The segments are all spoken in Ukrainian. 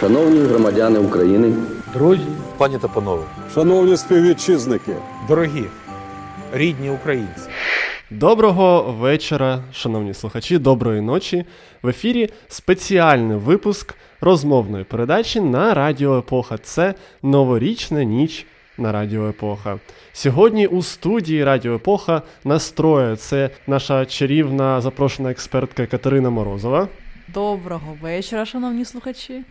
Шановні громадяни України, Друзі, Пані та панове, Шановні співвітчизники, дорогі, рідні українці. Доброго вечора, шановні слухачі, доброї ночі. В ефірі спеціальний випуск розмовної передачі на Радіо Епоха. Це новорічна ніч на Радіо Епоха. Сьогодні у студії Радіо Епоха настроє це наша чарівна запрошена експертка Катерина Морозова Доброго вечора, шановні слухачі.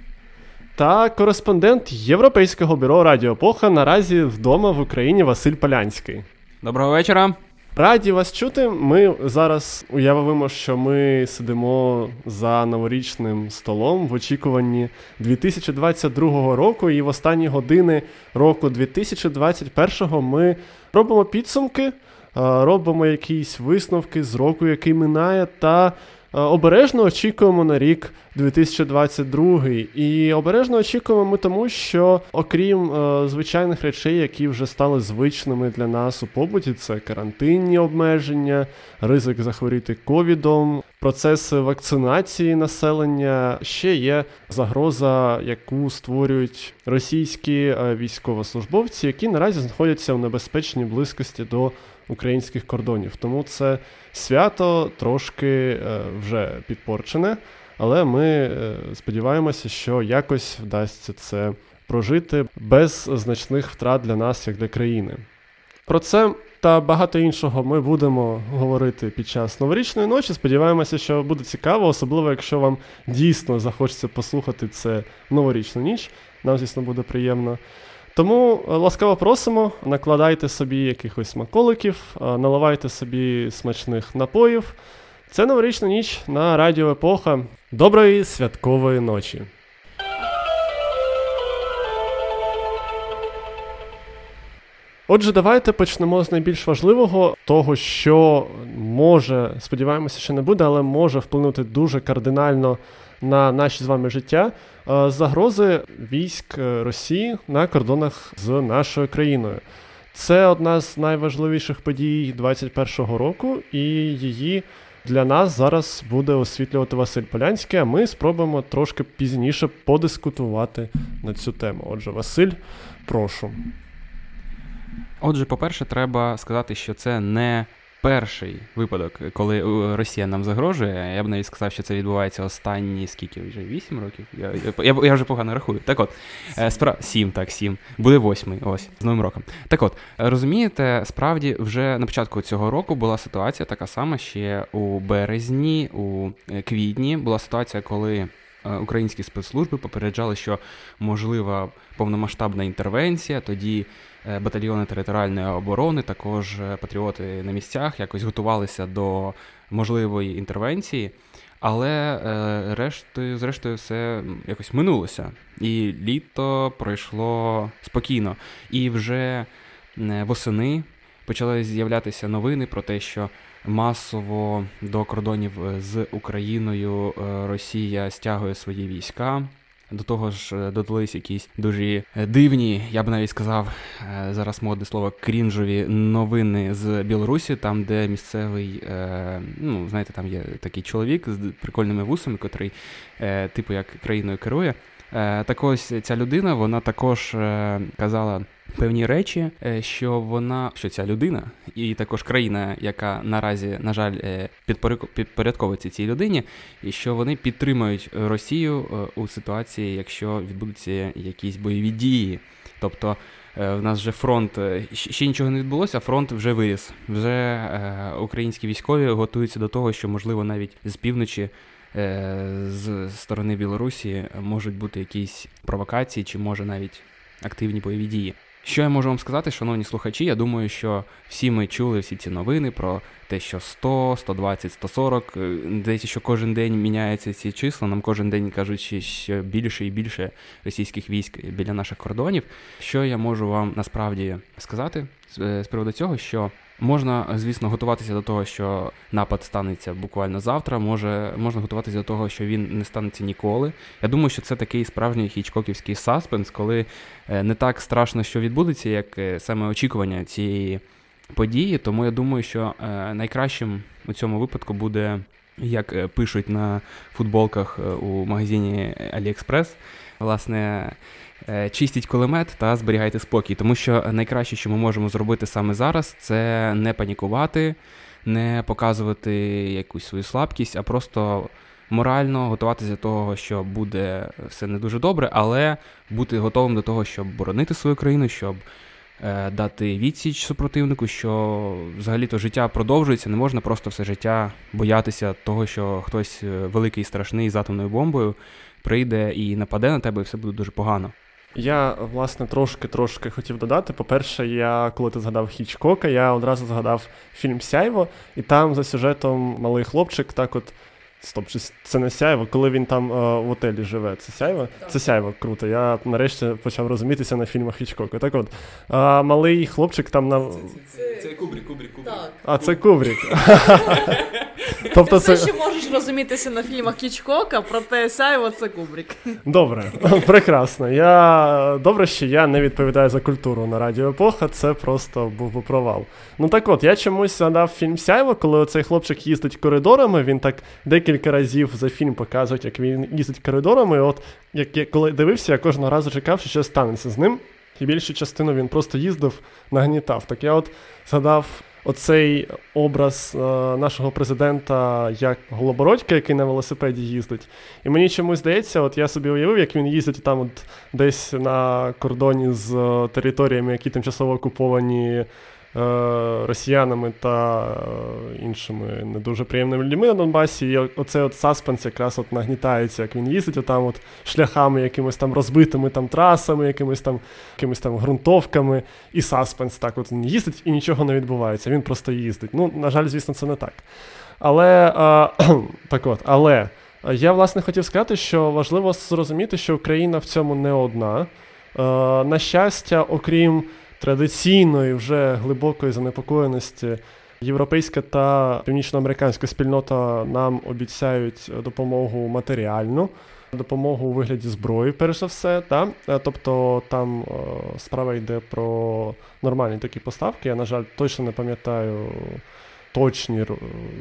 Та кореспондент Європейського бюро Радіо Епоха наразі вдома в Україні Василь Полянський. Доброго вечора. Раді вас чути. Ми зараз уявимо, що ми сидимо за новорічним столом в очікуванні 2022 року, і в останні години року 2021 ми робимо підсумки, робимо якісь висновки з року, який минає, та обережно очікуємо на рік 2022. І обережно очікуємо ми тому, що окрім е, звичайних речей, які вже стали звичними для нас у побуті, це карантинні обмеження, ризик захворіти ковідом, процеси вакцинації населення. Ще є загроза, яку створюють російські е, військовослужбовці, які наразі знаходяться в небезпечній близькості до українських кордонів. Тому це свято трошки е, вже підпорчене. Але ми е, сподіваємося, що якось вдасться це прожити без значних втрат для нас, як для країни. Про це та багато іншого ми будемо говорити під час новорічної ночі. Сподіваємося, що буде цікаво, особливо якщо вам дійсно захочеться послухати це новорічну ніч. Нам, звісно, буде приємно. Тому е, ласкаво просимо, накладайте собі якихось смаколиків, е, наливайте собі смачних напоїв. Це новорічна ніч на Радіо Епоха. Доброї святкової ночі. Отже, давайте почнемо з найбільш важливого, того, що може, сподіваємося, що не буде, але може вплинути дуже кардинально на наші з вами життя. Е, Загрози військ е, Росії на кордонах з нашою країною. Це одна з найважливіших подій 2021 року, і її для нас зараз буде освітлювати Василь Полянський, а ми спробуємо трошки пізніше подискутувати на цю тему. Отже, Василь, прошу. Отже, по-перше, треба сказати, що це не перший випадок, коли е, Росія нам загрожує. Я б навіть сказав, що це відбувається останні скільки вже вісім років. Я, я, я, вже погано рахую. Так от, е, спра... сім, так, сім. Буде восьмий. Ось з новим роком. Так от, розумієте, справді вже на початку цього року була ситуація така сама ще у березні, у е, квітні була ситуація, коли. Українські спецслужби попереджали, що можлива повномасштабна інтервенція. Тоді батальйони територіальної оборони, також е, патріоти на місцях якось готувалися до можливої інтервенції. Але е, рештою, зрештою, все якось минулося. І літо пройшло спокійно. І вже е, восени почали з'являтися новини про те, що масово до кордонів е, з Україною е, Росія стягує свої війська. До того ж, е, додались якісь дуже е, дивні, я б навіть сказав, е, зараз модне слово крінжові новини з Білорусі, там, де місцевий, ну, знаєте, там є такий чоловік з прикольними вусами, котрий, типу, як країною керує. Е, Так ось ця людина, вона також е, казала певні речі, е, що вона, що ця людина, і також країна, яка наразі, на жаль, підпорядковується цій людині, і що вони підтримують Росію у ситуації, якщо відбудуться якісь бойові дії. Тобто в нас вже фронт ще нічого не відбулося, фронт вже виріс. Вже українські військові готуються до того, що можливо навіть з півночі. Е, З сторони Білорусі можуть бути якісь провокації, чи може навіть активні бойові дії. Що я можу вам сказати, шановні слухачі? Я думаю, що всі ми чули всі ці новини про те, що 100, 120, 140. е, Здається, що кожен день міняються ці числа. Нам кожен день кажуть, що- більше і більше російських військ біля наших кордонів. Що я можу вам насправді сказати е, з приводу цього, що можна, звісно, готуватися до того, що напад станеться буквально завтра. Може, можна готуватися до того, що він не станеться ніколи. Я думаю, що це такий справжній хічкоківський саспенс, коли е, не так страшно, що відбудеться, як е, саме очікування цієї події. Тому я думаю, що е, найкращим у цьому випадку буде як пишуть на футболках у магазині AliExpress, власне. Е, Чистіть кулемет та зберігайте спокій, тому що найкраще, що ми можемо зробити саме зараз, це не панікувати, не показувати якусь свою слабкість, а просто морально готуватися до того, що буде все не дуже добре, але бути готовим до того, щоб боронити свою країну, щоб е, дати відсіч супротивнику, що взагалі-то життя продовжується, не можна просто все життя боятися того, що хтось е, великий страшний з атомною бомбою прийде і нападе на тебе, і все буде дуже погано. Я, власне, трошки-трошки хотів додати. По-перше, я, коли ти згадав Хічкока, я одразу згадав фільм Сяйво, і там за сюжетом малий хлопчик так от. Стоп, чи це не сяйво, коли він там е, в отелі живе. Це сяйво? Це сяйво, круто. Я нарешті почав розумітися на фільмах Хічкока. Так от, е, малий хлопчик там на. Це Кубрік, Кубрік, Кубрік. А, це Кубрік. тобто Ти це. ще можеш розумітися на фільмах Кічкока, проте сяйво це Кубрік. Добре, прекрасно. Я добре, що я не відповідаю за культуру на радіо епоха, це просто був би провал. Ну так от, я чомусь згадав фільм Сяйво, коли цей хлопчик їздить коридорами, він так декілька разів за фільм показують, як він їздить коридорами. І от як я коли дивився, я кожного разу чекав, що щось станеться з ним. І більшу частину він просто їздив, нагнітав. Так я от згадав оцей образ е, нашого президента як Голобородька, який на велосипеді їздить. І мені чомусь здається, от я собі уявив, як він їздить там от десь на кордоні з е, територіями, які тимчасово окуповані. Е, Росіянами та е, іншими не дуже приємними людьми на Донбасі, і оцей от саспенс якраз от нагнітається, як він їздить отам от шляхами, якимись там розбитими там трасами, якимись там, якимись там ґрунтовками, і саспенс так от їздить і нічого не відбувається. Він просто їздить. Ну, на жаль, звісно, це не так. Але е, так от, але я власне хотів сказати, що важливо зрозуміти, що Україна в цьому не одна. На щастя, окрім традиційної вже глибокої занепокоєності, європейська та північноамериканська спільнота нам обіцяють допомогу матеріальну. Допомогу у вигляді зброї, перш за все, та? Е, тобто там е, справа йде про нормальні такі поставки. Я, на жаль, точно не пам'ятаю точні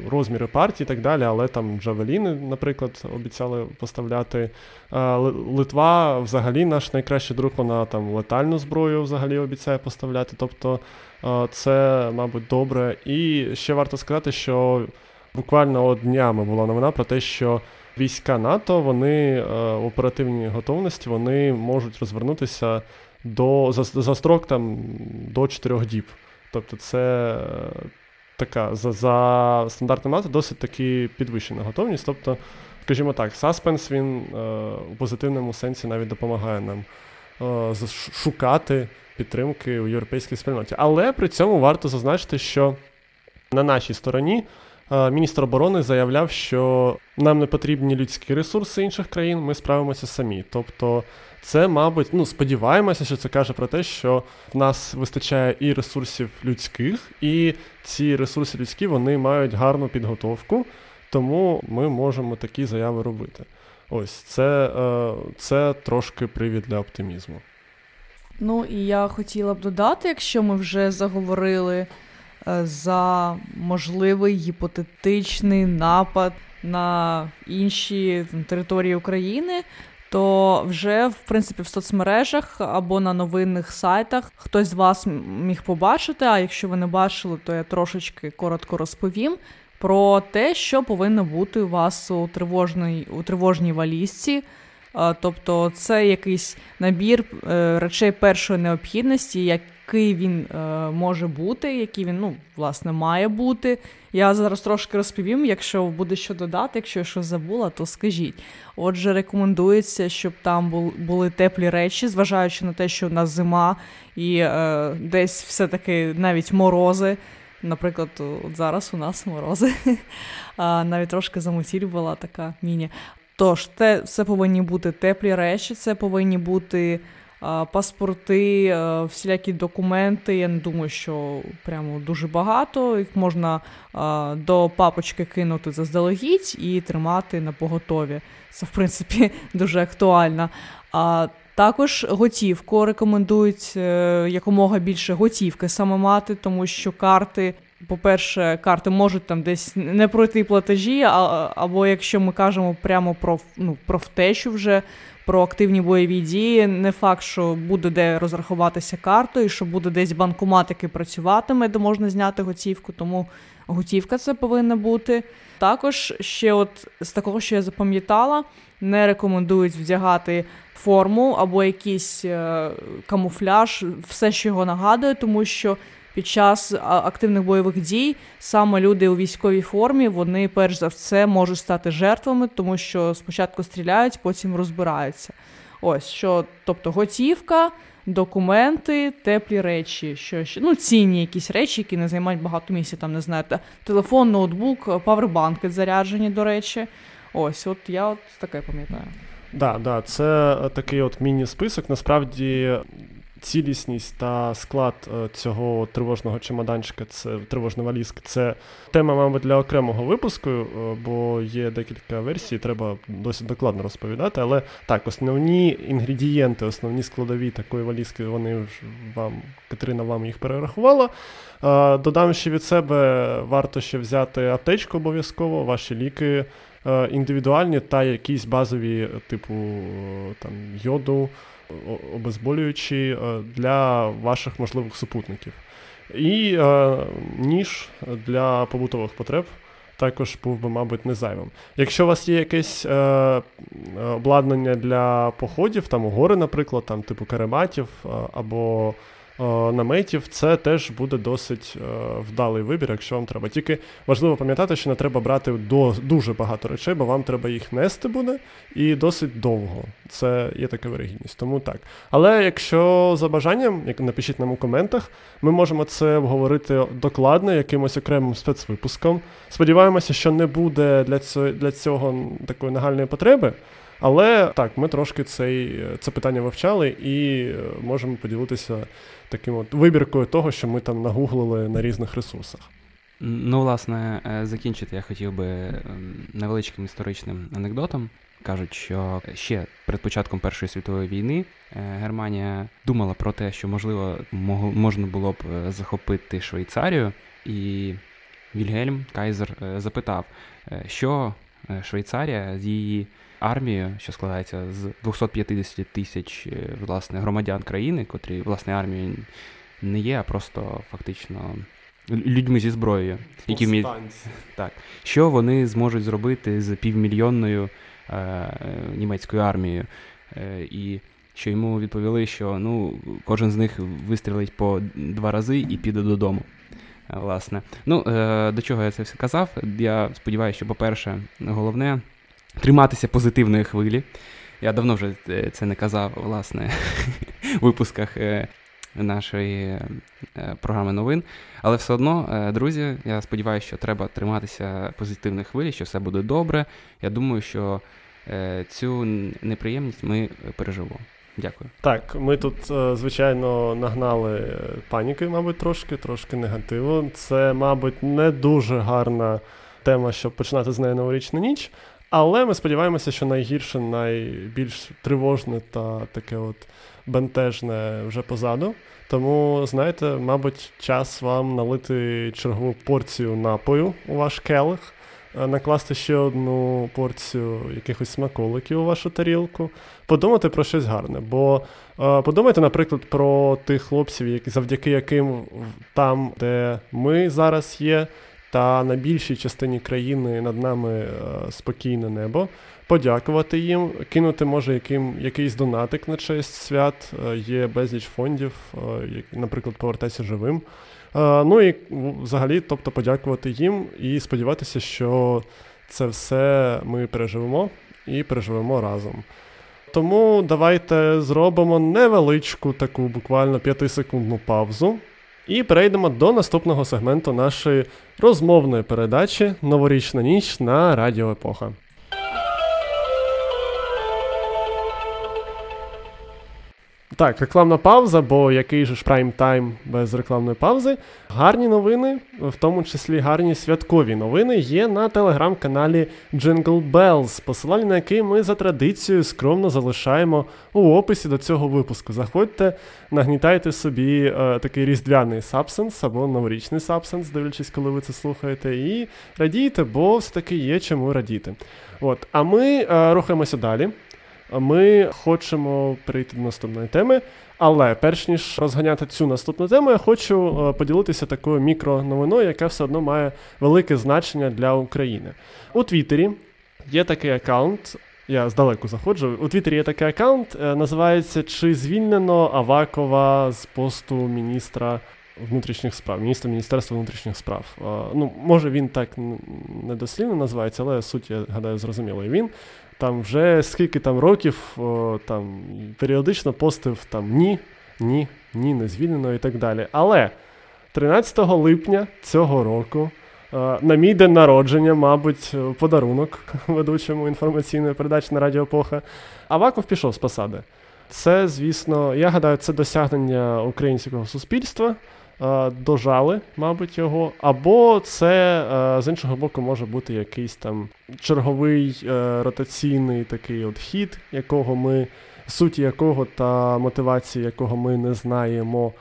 розміри партії і так далі, але там Джавеліни, наприклад, обіцяли поставляти. Е, Литва взагалі наш найкращий друг, вона там летальну зброю взагалі обіцяє поставляти. Тобто е, це, мабуть, добре. І ще варто сказати, що буквально днями була новина про те, що війська НАТО вони е, в оперативній готовності вони можуть розвернутися до за, за строк там до 4 діб. Тобто, це е, така за, за стандартним НАТО досить таки підвищена готовність. Тобто, скажімо так, саспенс він е, у позитивному сенсі навіть допомагає нам е, шукати підтримки у європейській спільноті. Але при цьому варто зазначити, що на нашій стороні е, міністр оборони заявляв, що нам не потрібні людські ресурси інших країн, ми справимося самі. Тобто, це, мабуть, ну сподіваємося, що це каже про те, що в нас вистачає і ресурсів людських, і ці ресурси людські вони мають гарну підготовку, тому ми можемо такі заяви робити. Ось це, е, це трошки привід для оптимізму. Ну і я хотіла б додати, якщо ми вже заговорили е, за можливий гіпотетичний напад на інші території України, то вже в принципі в соцмережах або на новинних сайтах хтось з вас міг побачити. А якщо ви не бачили, то я трошечки коротко розповім. Про те, що повинно бути у вас у тривожній, у тривожній валізці, Тобто це якийсь набір е, речей першої необхідності, який він е, може бути, який він, ну, власне, має бути. Я зараз трошки розповім, якщо буде що додати, якщо я щось забула, то скажіть. Отже, рекомендується, щоб там були теплі речі, зважаючи на те, що в нас зима і е, десь все-таки навіть морози. Наприклад, от зараз у нас морози. Навіть трошки замутіль була така міні. Тож, це, це повинні бути теплі речі, це повинні бути паспорти, а, всілякі документи. Я не думаю, що прямо дуже багато. Їх можна до папочки кинути заздалегідь і тримати на поготові. Це, в принципі, дуже актуально. А також готівку рекомендують е, якомога більше готівки саме мати, тому що карти по-перше, карти можуть там десь не пройти платежі, а, або якщо ми кажемо прямо про ну, про втечу вже, про активні бойові дії, не факт, що буде де розрахуватися картою, що буде десь банкомат, який працюватиме, де можна зняти готівку, тому готівка це повинна бути. Також ще, от з такого, що я запам'ятала, не рекомендують вдягати форму або якийсь е, камуфляж, все, що його нагадує, тому що під час активних бойових дій саме люди у військовій формі вони перш за все можуть стати жертвами, тому що спочатку стріляють, потім розбираються. Ось що, тобто готівка, документи, теплі речі, що ще ну цінні якісь речі, які не займають багато місця. Там не знаю, телефон, ноутбук, павербанки заряджені, до речі. Ось, от я от таке пам'ятаю. Да, да, це такий от міні-список. Насправді цілісність та склад е, цього тривожного чемоданчика, це тривожна валізки, це тема, мабуть, для окремого випуску, е, бо є декілька версій, треба досить докладно розповідати. Але так, основні інгредієнти, основні складові такої валізки, вони вам, Катерина вам їх перерахувала. Е, додам ще від себе, варто ще взяти аптечку обов'язково, ваші ліки. Індивідуальні та якісь базові, типу там йоду, обезболюючі е, для ваших можливих супутників. І е, ніж для побутових потреб також був би, мабуть, не зайвим. Якщо у вас є якесь е, обладнання для походів, там у гори, наприклад, там типу карематів е, або наметів, це теж буде досить е, вдалий вибір, якщо вам треба. Тільки важливо пам'ятати, що не треба брати до, дуже багато речей, бо вам треба їх нести буде і досить довго. Це є така вирогідність. Тому так. Але якщо за бажанням, як напишіть нам у коментах, ми можемо це обговорити докладно, якимось окремим спецвипуском. Сподіваємося, що не буде для цього, для цього такої нагальної потреби. Але так, ми трошки цей, це питання вивчали і е, можемо поділитися таким от вибіркою того, що ми там нагуглили на різних ресурсах. Ну, власне, е, закінчити я хотів би ем, невеличким історичним анекдотом. Кажуть, що ще перед початком Першої світової війни е, Германія думала про те, що можливо можна було б захопити Швейцарію, і Вільгельм Кайзер запитав, що Швейцарія з її армію, що складається з 250 тисяч е, власне громадян країни, котрі власне армією не є, а просто фактично людьми зі зброєю, які вміють так, що вони зможуть зробити з півмільйонною е, німецькою армією. Е, і що йому відповіли, що ну, кожен з них вистрілить по два рази і піде додому. Власне. Ну, е, До чого я це все казав? Я сподіваюся, що, по-перше, головне триматися позитивної хвилі. Я давно вже е, це не казав, власне, в випусках е, нашої е, програми новин. Але все одно, друзі, я сподіваюся, що треба триматися позитивної хвилі, що все буде добре. Я думаю, що цю неприємність ми переживемо. Дякую. Так, ми тут, звичайно, нагнали паніки, мабуть, трошки, трошки негативу. Це, мабуть, не дуже гарна тема, щоб починати з неї новорічну ніч. Але ми сподіваємося, що найгірше, найбільш тривожне та таке от бентежне вже позаду. Тому, знаєте, мабуть, час вам налити чергову порцію напою у ваш келих, е, накласти ще одну порцію якихось смаколиків у вашу тарілку, подумати про щось гарне. Бо е, подумайте, наприклад, про тих хлопців, завдяки яким там, де ми зараз є та на більшій частині країни над нами е, спокійне небо. Подякувати їм, кинути може яким, якийсь донатик на честь свят. Е, є безліч фондів, е, наприклад, повертайся живим. Ну і взагалі, тобто, подякувати їм і сподіватися, що це все ми переживемо і переживемо разом. Тому давайте зробимо невеличку таку буквально п'ятисекундну паузу. І перейдемо до наступного сегменту нашої розмовної передачі Новорічна ніч на Радіо Епоха. Так, рекламна пауза, бо який же ж прайм тайм без рекламної паузи. Гарні новини, в тому числі гарні святкові новини, є на телеграм-каналі Jingle Bells, посилання на який ми за традицією скромно залишаємо у описі до цього випуску. Заходьте, нагнітайте собі е, такий різдвяний сабсенс або новорічний сабсенс, дивлячись, коли ви це слухаєте, і радійте, бо все-таки є чому радіти. От, а ми е, рухаємося далі. Ми хочемо перейти до наступної теми, але перш ніж розганяти цю наступну тему, я хочу е, поділитися такою мікроновиною, яка все одно має велике значення для України. У Твіттері є такий аккаунт. Я здалеку заходжу. У Твіттері є такий аккаунт, е, називається Чи звільнено Авакова з посту міністра внутрішніх справ, міністра Міністерства внутрішніх справ. Е, Ну, може він так недослівно називається, але суть, я гадаю, зрозуміла. І він там вже скільки там років о, там періодично постив там ні, ні, ні, не звільнено і так далі. Але 13 липня цього року. е, На мій день народження, мабуть, е, подарунок ведучому інформаційної передачі на Радіо Епоха, Аваков пішов з посади. Це, звісно, я гадаю, це досягнення українського суспільства. Е, Дожали, мабуть, його. Або це е, з іншого боку може бути якийсь там черговий е, ротаційний такий от хід, якого ми, суті якого та мотивації якого ми не знаємо.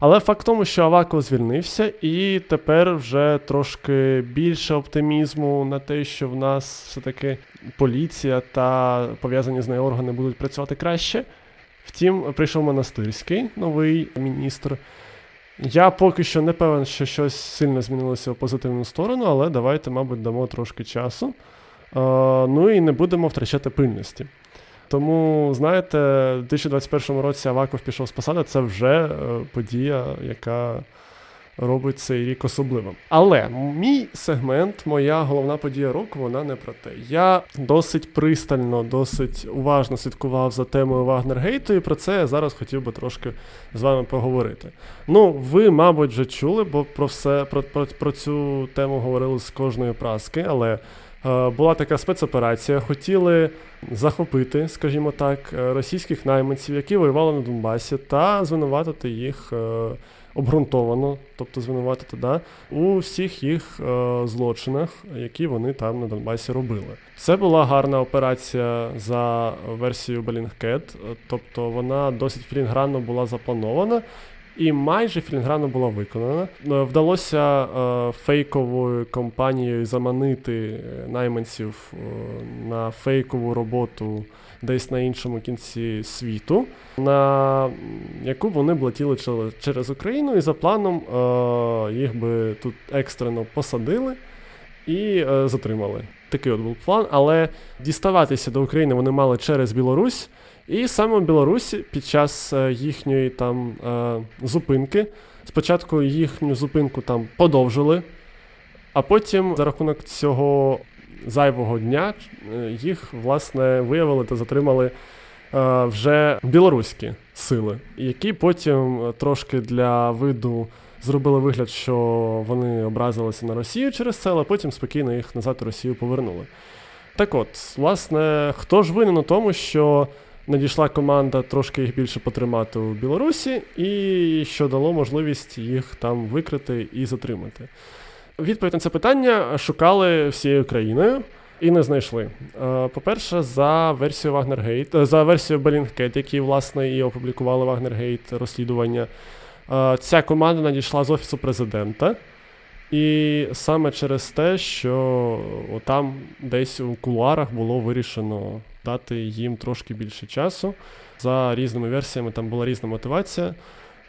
Але факт в тому, що Аваков звільнився, і тепер вже трошки більше оптимізму на те, що в нас все-таки поліція та пов'язані з нею органи будуть працювати краще. Втім, прийшов монастирський новий міністр. Я поки що не певен, що щось сильно змінилося в позитивну сторону, але давайте, мабуть, дамо трошки часу. Е, ну і не будемо втрачати пильності. Тому, знаєте, в 2021 році Аваков пішов з посади, це вже е, подія, яка робить цей рік особливим. Але мій сегмент, моя головна подія року, вона не про те. Я досить пристально, досить уважно слідкував за темою Вагнергейту, і про це я зараз хотів би трошки з вами поговорити. Ну, ви, мабуть, вже чули, бо про все про, про, про цю тему говорили з кожної праски, але е, була така спецоперація. Хотіли захопити, скажімо так, е, російських найманців, які воювали на Донбасі, та звинуватити їх. Обґрунтовано, тобто звинуватити да, у всіх їх е, злочинах, які вони там на Донбасі робили. Це була гарна операція за версією е, тобто вона досить філінгранно була запланована і майже філінгранно була виконана. Е, Вдалося е, фейковою компанією заманити е, найманців е, на фейкову роботу десь на іншому кінці світу, на яку вони б летіли через Україну, і за планом е, їх би тут екстрено посадили і е, затримали. Такий от був план, але діставатися до України вони мали через Білорусь. І саме в Білорусі під час е, їхньої там зупинки, спочатку їхню зупинку там подовжили, а потім за рахунок цього зайвого дня е, їх власне виявили та затримали е, вже білоруські сили, які потім е, трошки для виду зробили вигляд, що вони образилися на Росію через це, але потім спокійно їх назад у Росію повернули. Так от, власне, хто ж винен у тому, що надійшла команда трошки їх більше потримати у Білорусі, і що дало можливість їх там викрити і затримати? Відповідь на це питання шукали всією країною. І не знайшли. Е, По-перше, за Wagnergate, е, за версією Bellingcat, які, власне, і опублікували Wagnergate розслідування, е, ця команда надійшла з Офісу президента. І саме через те, що там десь у кулуарах було вирішено дати їм трошки більше часу. За різними версіями там була різна мотивація.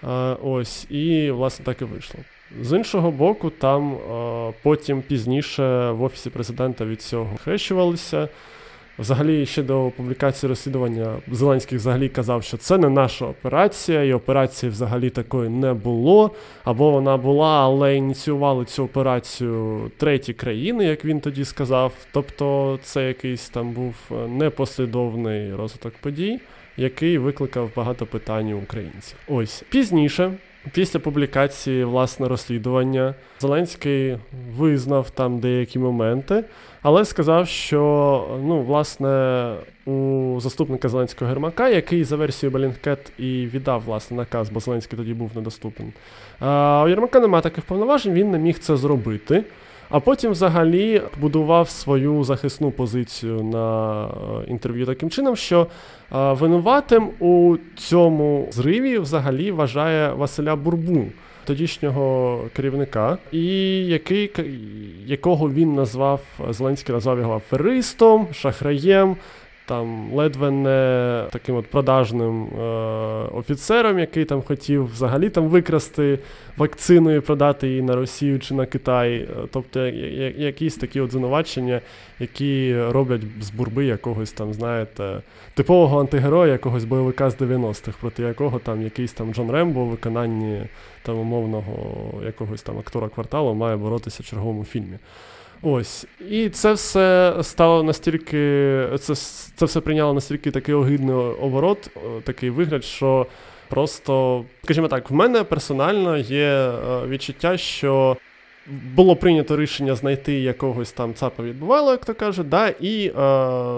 Е, Ось, і власне так і вийшло. З іншого боку, там е, потім пізніше в офісі президента від цього хрещувалися. Взагалі, ще до публікації розслідування Зеленський взагалі казав, що це не наша операція, і операції взагалі такої не було. Або вона була, але ініціювали цю операцію треті країни, як він тоді сказав. Тобто, це якийсь там був е, непослідовний розвиток подій, який викликав багато питань у українців. Ось пізніше. Після публікації власне розслідування Зеленський визнав там деякі моменти, але сказав, що ну, власне, у заступника Зеленського Гермака, який за версією Белінкет і віддав власне наказ, бо Зеленський тоді був недоступен. А у Єрмака немає таких повноважень, він не міг це зробити. А потім взагалі будував свою захисну позицію на е, інтерв'ю таким чином, що е, винуватим у цьому зриві взагалі вважає Василя Бурбу, тодішнього керівника, і який, якого він назвав Зеленський назвав його аферистом, шахраєм. Там ледве не таким от продажним е, офіцером, який там хотів взагалі там викрасти вакцину і продати її на Росію чи на Китай. Е, Тобто якісь такі от звинувачення, які роблять з бурби якогось там, знаєте, типового антигероя, якогось бойовика з 90-х, проти якого там якийсь там Джон Рембо у виконанні там умовного якогось там актора кварталу має боротися в черговому фільмі. Ось. І це все стало настільки. Це, це все прийняло настільки такий огидний оборот, такий вигляд, що просто, скажімо так, в мене персонально є е, відчуття, що було прийнято рішення знайти якогось там цапа відбувало, як то кажуть, да, і е,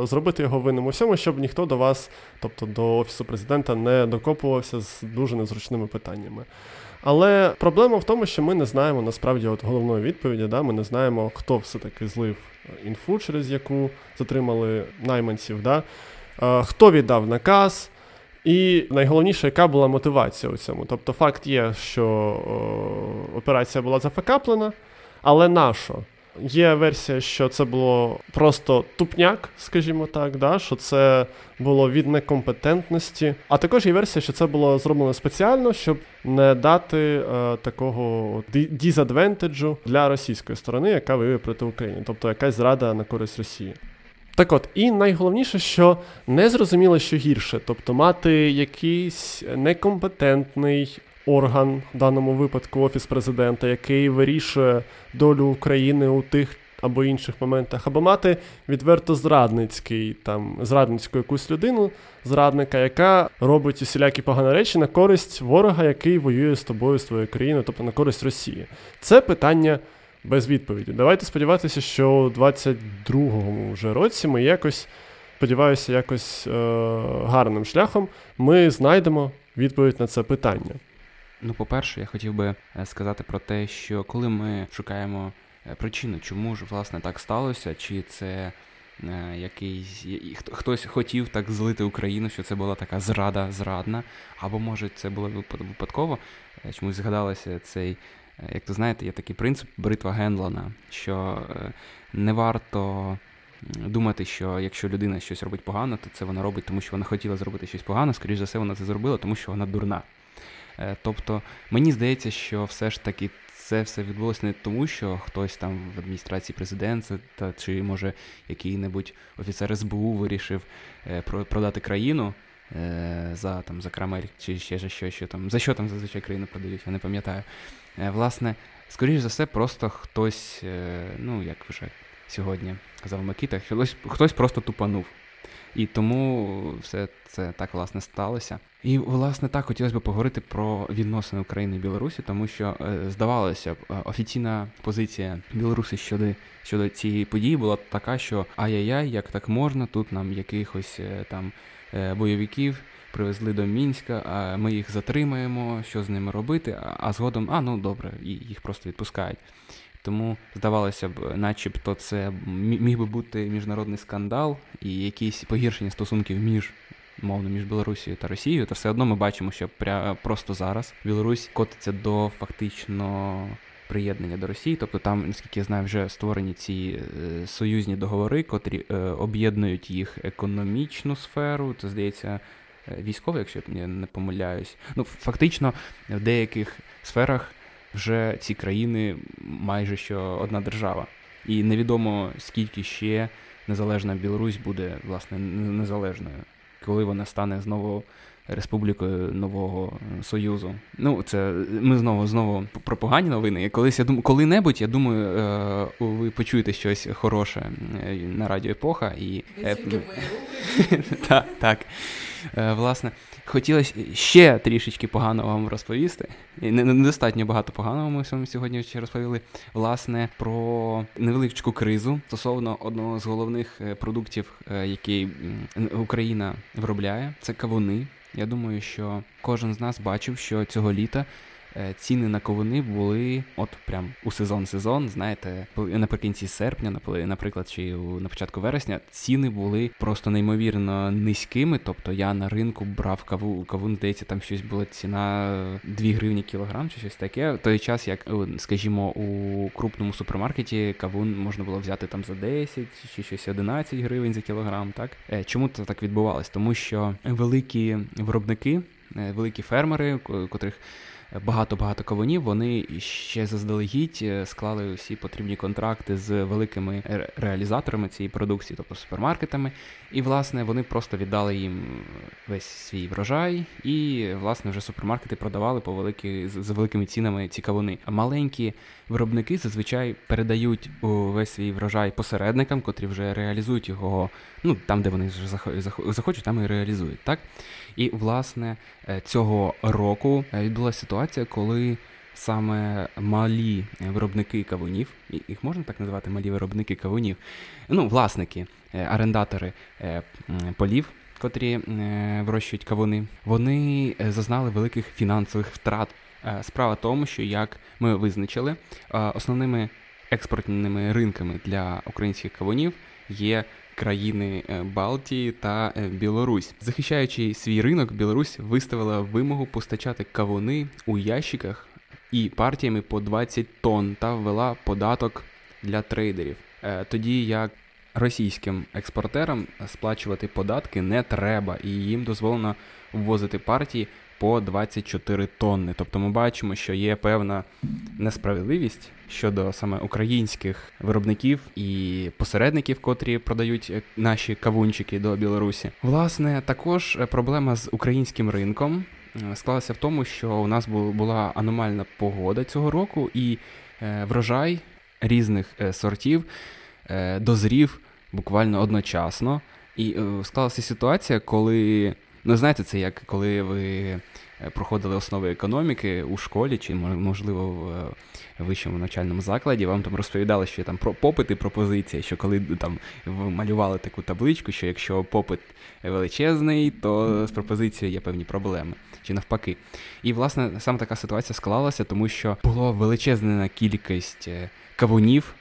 зробити його винним у всьому, щоб ніхто до вас, тобто до офісу президента, не докопувався з дуже незручними питаннями. Але проблема в тому, що ми не знаємо насправді от головної відповіді. Да? Ми не знаємо, хто все-таки злив інфу, через яку затримали найманців, да? е, хто віддав наказ. І найголовніше, яка була мотивація у цьому. Тобто, факт є, що о, операція була зафакаплена, але на що? Є версія, що це було просто тупняк, скажімо так, да? що це було від некомпетентності. А також є версія, що це було зроблено спеціально, щоб не дати е, такого ді- дізадвентеджу для російської сторони, яка воює проти України, тобто якась зрада на користь Росії. Так от, і найголовніше, що не зрозуміло, що гірше, тобто мати якийсь некомпетентний орган, в даному випадку Офіс президента, який вирішує долю України у тих або інших моментах, або мати відверто зрадницький, там, зрадницьку якусь людину, зрадника, яка робить усілякі погані речі на користь ворога, який воює з тобою, з твоєю країною, тобто на користь Росії. Це питання без відповіді. Давайте сподіватися, що у 22-му вже році ми якось, сподіваюся, якось е- гарним шляхом ми знайдемо відповідь на це питання. Ну, по-перше, я хотів би е, сказати про те, що коли ми шукаємо е, причину, чому ж власне так сталося, чи це е, якийсь хтось хотів так злити Україну, що це була така зрада зрадна, або може це було випадково. Чомусь згадалося цей, як то знаєте, є такий принцип бритва Генлона, що не варто. Думати, що якщо людина щось робить погано, то це вона робить, тому що вона хотіла зробити щось погано, скоріш за все, вона це зробила, тому що вона дурна. Е, Тобто, мені здається, що все ж таки це все відбулося не тому, що хтось там в адміністрації президента та чи може який-небудь офіцер СБУ вирішив е, продати країну е, за там за Крамель, чи ще за що, що там за що там зазвичай країну продають, я не пам'ятаю. Власне, скоріш за все, просто хтось, ну як вже сьогодні казав Микита, хтось, хтось просто тупанув. І тому все це так власне сталося. І власне так хотілося б поговорити про відносини України і Білорусі, тому що е, здавалося б, е, офіційна позиція Білорусі щодо щодо цієї події була така, що ай-яй-яй, як так можна, тут нам якихось е, там бойовиків привезли до Мінська, а ми їх затримаємо, що з ними робити, а, згодом, а ну добре, їх просто відпускають. Тому здавалося б, начебто, це мі- міг би бути міжнародний скандал і якісь погіршення стосунків між. Мовно, між Білорусією та Росією, та все одно ми бачимо, що пря- просто зараз Білорусь котиться до фактично приєднання до Росії. Тобто там, наскільки я знаю, вже створені ці е, союзні договори, котрі е, об'єднують їх економічну сферу, це здається, е, військову, якщо я не помиляюсь. Ну, фактично, в деяких сферах вже ці країни майже що одна держава. І невідомо скільки ще незалежна Білорусь буде власне незалежною, коли вона стане знову республікою нового е, союзу. Ну, це ми знову знову про погані новини. І колись я думаю, коли-небудь, я думаю, е, ви почуєте щось хороше е, на радіо Епоха і е, так, так. Е, Власне, хотілося ще трішечки поганого вам розповісти. Недостатньо багато поганого ми вам сьогодні ще розповіли. Власне, про невеличку кризу стосовно одного з головних е, продуктів, е, який Україна виробляє, це кавуни. Я думаю, що кожен з нас бачив, що цього літа ціни на ковуни були от прям у сезон-сезон, знаєте, наприкінці серпня, наприклад, чи на початку вересня, ціни були просто неймовірно низькими. Тобто я на ринку брав каву, кавун, здається, там щось була ціна 2 гривні кілограм чи щось таке. В той час, як, скажімо, у крупному супермаркеті кавун можна було взяти там за 10 чи щось 11 гривень за кілограм. Так Е, чому це так відбувалось? Тому що великі виробники, е, великі фермери, котрих багато-багато кавунів, вони ще заздалегідь е, склали всі потрібні контракти з великими реалізаторами цієї продукції, тобто супермаркетами. І, власне, вони просто віддали їм весь свій врожай, і, власне, вже супермаркети продавали по великі, з- великими цінами ці кавуни. А маленькі виробники зазвичай передають весь свій врожай посередникам, котрі вже реалізують його, ну там, де вони захочуть, там і реалізують. Так? І, власне, е, цього року е, відбулася ситуація, коли саме малі виробники кавунів, їх можна так називати малі виробники кавунів, ну, власники, е, орендатори е, полів. Котрі е, вирощують кавуни, вони зазнали великих фінансових втрат. Справа в тому, що як ми визначили, основними експортними ринками для українських кавунів є країни е, Балтії та е, Білорусь. Захищаючи свій ринок, Білорусь виставила вимогу постачати кавуни у ящиках і партіями по 20 тонн та ввела податок для трейдерів. Е, Тоді як російським експортерам сплачувати податки не треба, і їм дозволено ввозити партії по 24 тонни. Тобто ми бачимо, що є певна несправедливість щодо саме українських виробників і посередників, котрі продають е, наші кавунчики до Білорусі. Власне, також е, проблема з українським ринком е, склалася в тому, що у нас була аномальна погода цього року, і врожай різних сортів дозрів буквально одночасно. І склалася ситуація, коли ну знаєте, це як коли ви е, проходили основи економіки у школі, чи можливо в е, вищому навчальному закладі, вам там розповідали, що є там про попит і пропозиція, що коли там малювали таку табличку, що якщо попит величезний, то з пропозицією є певні проблеми. Чи навпаки. І, власне, саме така ситуація склалася, тому що було величезна кількість е, кавунів,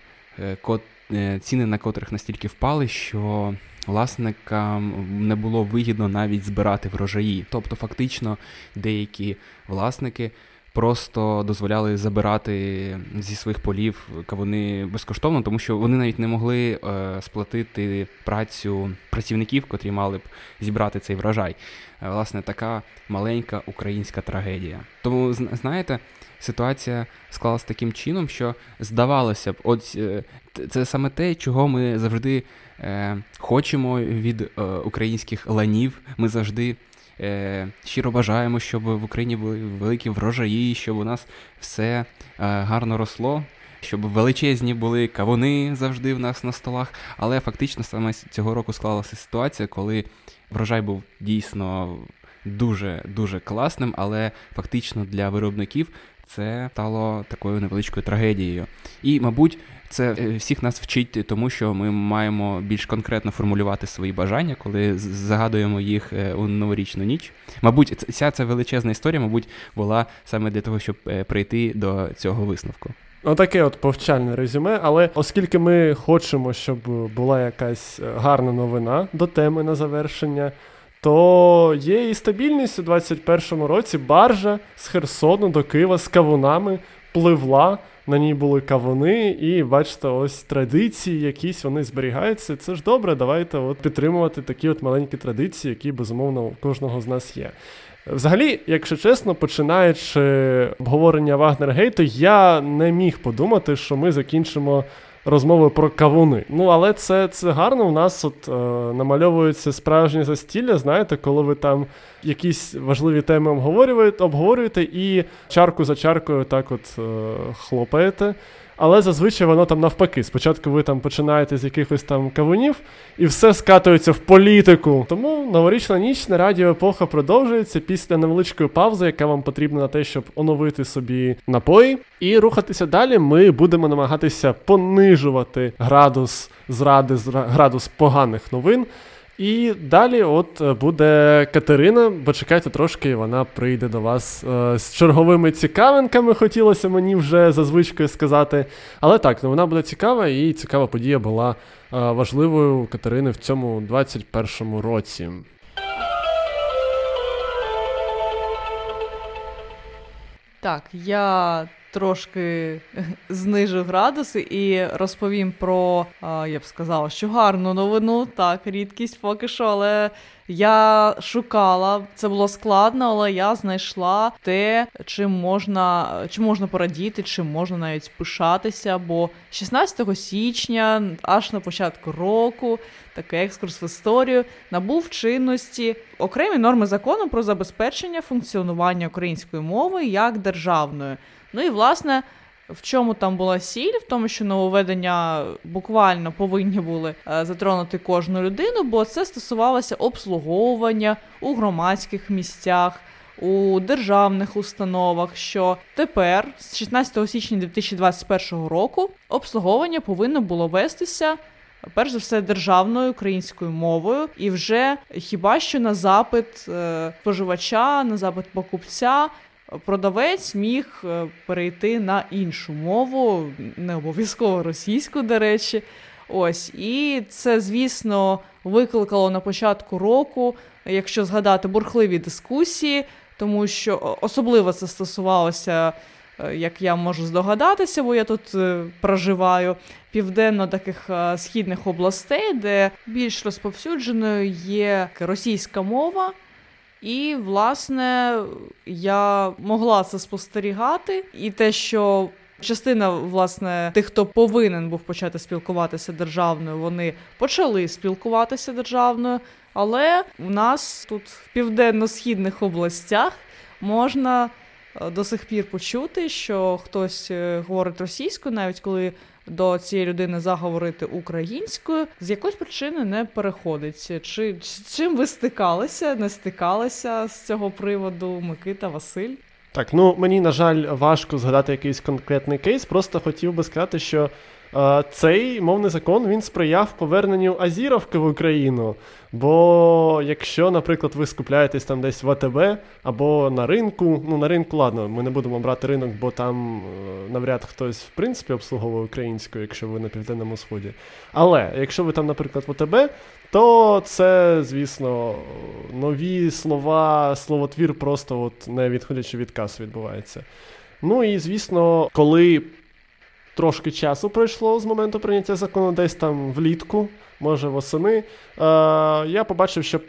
ціни на котрих настільки впали, що власникам не було вигідно навіть збирати врожаї. Тобто, фактично, деякі власники просто дозволяли забирати зі своїх полів кавуни безкоштовно, тому що вони навіть не могли е, сплатити працю працівників, котрі мали б зібрати цей врожай. Е, Власне, така маленька українська трагедія. Тому, знаєте, ситуація склалася таким чином, що здавалося б, от е, це саме те, чого ми завжди хочемо від е, українських ланів. Ми завжди е, щиро бажаємо, щоб в Україні були великі врожаї, щоб у нас все е, гарно росло. Щоб величезні були кавуни завжди в нас на столах, але фактично саме цього року склалася ситуація, коли врожай був дійсно дуже дуже класним, але фактично для виробників це стало такою невеличкою трагедією. І, мабуть, це е, всіх нас вчить тому, що ми маємо більш конкретно формулювати свої бажання, коли загадуємо їх е, у новорічну ніч. Мабуть, ця ця величезна історія, мабуть, була саме для того, щоб е, прийти до цього висновку. Отаке от повчальне резюме, але оскільки ми хочемо, щоб була якась гарна новина до теми на завершення, то є і стабільність у 21-му році. Баржа з Херсону до Києва з кавунами пливла. На ній були кавуни, і бачите, ось традиції, якісь вони зберігаються. Це ж добре. Давайте от підтримувати такі от маленькі традиції, які безумовно у кожного з нас є. Взагалі, якщо чесно, починаючи обговорення Вагнергейту, я не міг подумати, що ми закінчимо розмови про кавуни. Ну, але це, це гарно. У нас от е, намальовується справжнє застілля, знаєте, коли ви там якісь важливі теми обговорюєте, обговорюєте і чарку за чаркою так от е, хлопаєте. Але зазвичай воно там навпаки. Спочатку ви там починаєте з якихось там кавунів, і все скатується в політику. Тому новорічна ніч на радіо епоха продовжується після невеличкої паузи, яка вам потрібна на те, щоб оновити собі напої. І рухатися далі. Ми будемо намагатися понижувати градус зради, зра- градус поганих новин. І далі, от е, буде Катерина, бо чекайте трошки, вона прийде до вас е, з черговими цікавинками, хотілося мені вже за звичкою сказати. Але так, ну, вона буде цікава, і цікава подія була е, важливою у Катерини в цьому 21-му році. Так, я трошки знижу градуси і розповім про, я б сказала, що гарну новину. Так, рідкість поки що, але я шукала, це було складно, але я знайшла те, чим можна, чим можна порадіти, чим можна навіть пишатися. Бо 16 січня, аж на початку року, такий екскурс в історію, набув чинності окремі норми закону про забезпечення функціонування української мови як державної. Ну і власне. В чому там була сіль? В тому, що нововведення буквально повинні були е, затронути кожну людину, бо це стосувалося обслуговування у громадських місцях, у державних установах. Що тепер, з 16 січня 2021 року, обслуговування повинно було вестися. Перш за все, державною українською мовою, і вже хіба що на запит е, споживача, на запит покупця продавець міг е, перейти на іншу мову, не обов'язково російську, до речі. Ось, і це, звісно, викликало на початку року, якщо згадати бурхливі дискусії, тому що особливо це стосувалося, е, як я можу здогадатися, бо я тут е, проживаю, південно таких східних областей, де більш розповсюдженою є російська мова. І, власне, я могла це спостерігати, і те, що частина, власне, тих, хто повинен був почати спілкуватися державною, вони почали спілкуватися державною. Але у нас тут в південно-східних областях можна е, до сих пір почути, що хтось е, говорить російською, навіть коли до цієї людини заговорити українською, з якоїсь причини не переходить. Чи чим ви стикалися, не стикалися з цього приводу Микита Василь? Так, ну мені, на жаль, важко згадати якийсь конкретний кейс. Просто хотів би сказати, що цей мовний закон він сприяв поверненню Азіровки в Україну. Бо якщо, наприклад, ви скупляєтесь там десь в АТБ або на ринку, ну на ринку, ладно, ми не будемо брати ринок, бо там е, навряд хтось в принципі обслуговує українською, якщо ви на південному сході. Але якщо ви там, наприклад, в АТБ, то це, звісно, нові слова, словотвір просто от не відходячи від каси відбувається. Ну і звісно, коли трошки часу пройшло з моменту прийняття закону, десь там влітку, може восени, е, я побачив, що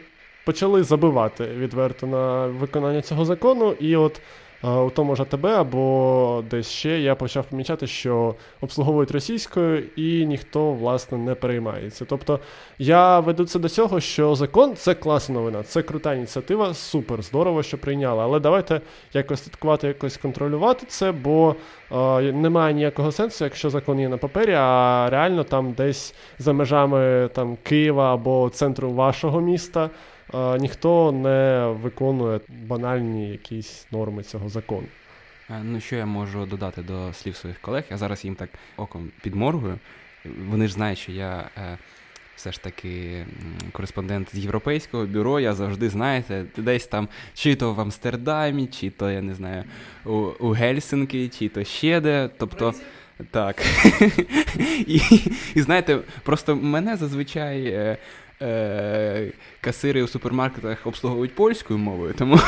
почали забивати відверто на виконання цього закону, і от у тому ж АТБ або десь ще я почав помічати, що обслуговують російською і ніхто, власне, не переймається. Тобто я веду це до цього, що закон це класна новина, це крута ініціатива, супер, здорово, що прийняли. Але давайте якось слідкувати, якось контролювати це, бо е, немає ніякого сенсу, якщо закон є на папері, а реально там десь за межами там Києва або центру вашого міста. Е, Ніхто не виконує банальні якісь норми цього закону. Е, Ну, що я можу додати до слів своїх колег? Я зараз їм так оком підморгую. Вони ж знають, що я е, все ж таки кореспондент з європейського бюро. Я завжди, знаєте, десь там чи то в Амстердамі, чи то, я не знаю, у, у Гельсинки, чи то ще де. Тобто. Так. і, і знаєте, просто мене зазвичай. Е, касири у супермаркетах обслуговують польською мовою, тому,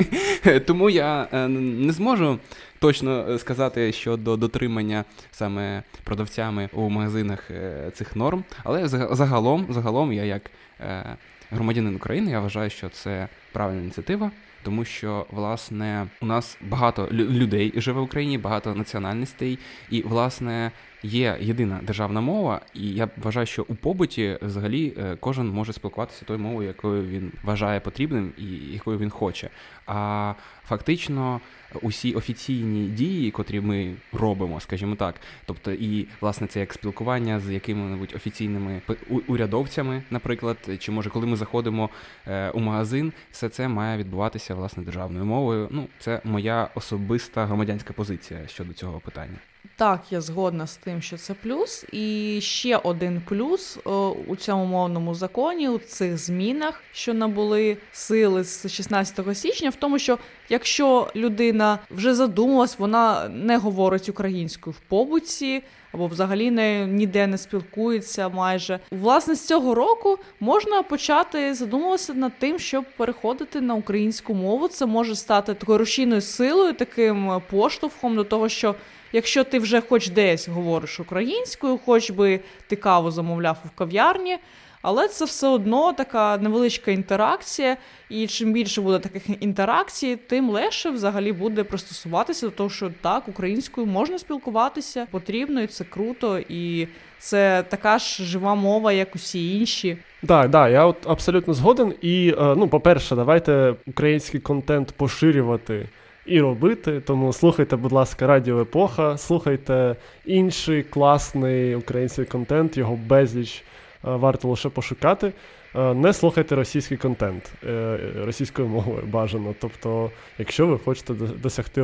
тому я е, не зможу точно сказати щодо дотримання саме продавцями у магазинах е, цих норм. Але заг- загалом, загалом я як е, громадянин України, я вважаю, що це правильна ініціатива. Тому що власне у нас багато лю- людей живе в Україні, багато національностей, і власне є єдина державна мова, і я вважаю, що у побуті взагалі е, кожен може спілкуватися тою мовою, якою він вважає потрібним і якою він хоче. А фактично усі офіційні дії, котрі ми робимо, скажімо так, тобто і власне це як спілкування з якими-небудь офіційними урядовцями, наприклад, чи може коли ми заходимо е, у магазин, все це має відбуватися власне державною мовою. Ну, це моя особиста громадянська позиція щодо цього питання. Так, я згодна з тим, що це плюс. І ще один плюс о, у цьому мовному законі, у цих змінах, що набули сили з 16 січня, в тому, що якщо людина вже задумалась, вона не говорить українською в побуті. Або взагалі не ніде не спілкується майже. Власне, з цього року можна почати задумуватися над тим, щоб переходити на українську мову. Це може стати такою рушійною силою, таким е, поштовхом до того, що якщо ти вже хоч десь говориш українською, хоч би ти каву замовляв у кав'ярні, але це все одно така невеличка інтеракція, і чим більше буде таких інтеракцій, тим легше взагалі буде пристосуватися до того, що так, українською можна спілкуватися, потрібно, і це круто, і це така ж жива мова, як усі інші. Так, да, я от абсолютно згоден. І, е, ну, по-перше, давайте український контент поширювати і робити. Тому слухайте, будь ласка, Радіо Епоха, слухайте інший класний український контент, його безліч е, варто лише пошукати. Е, Не слухайте російський контент е, російською мовою бажано. Тобто, якщо ви хочете до- досягти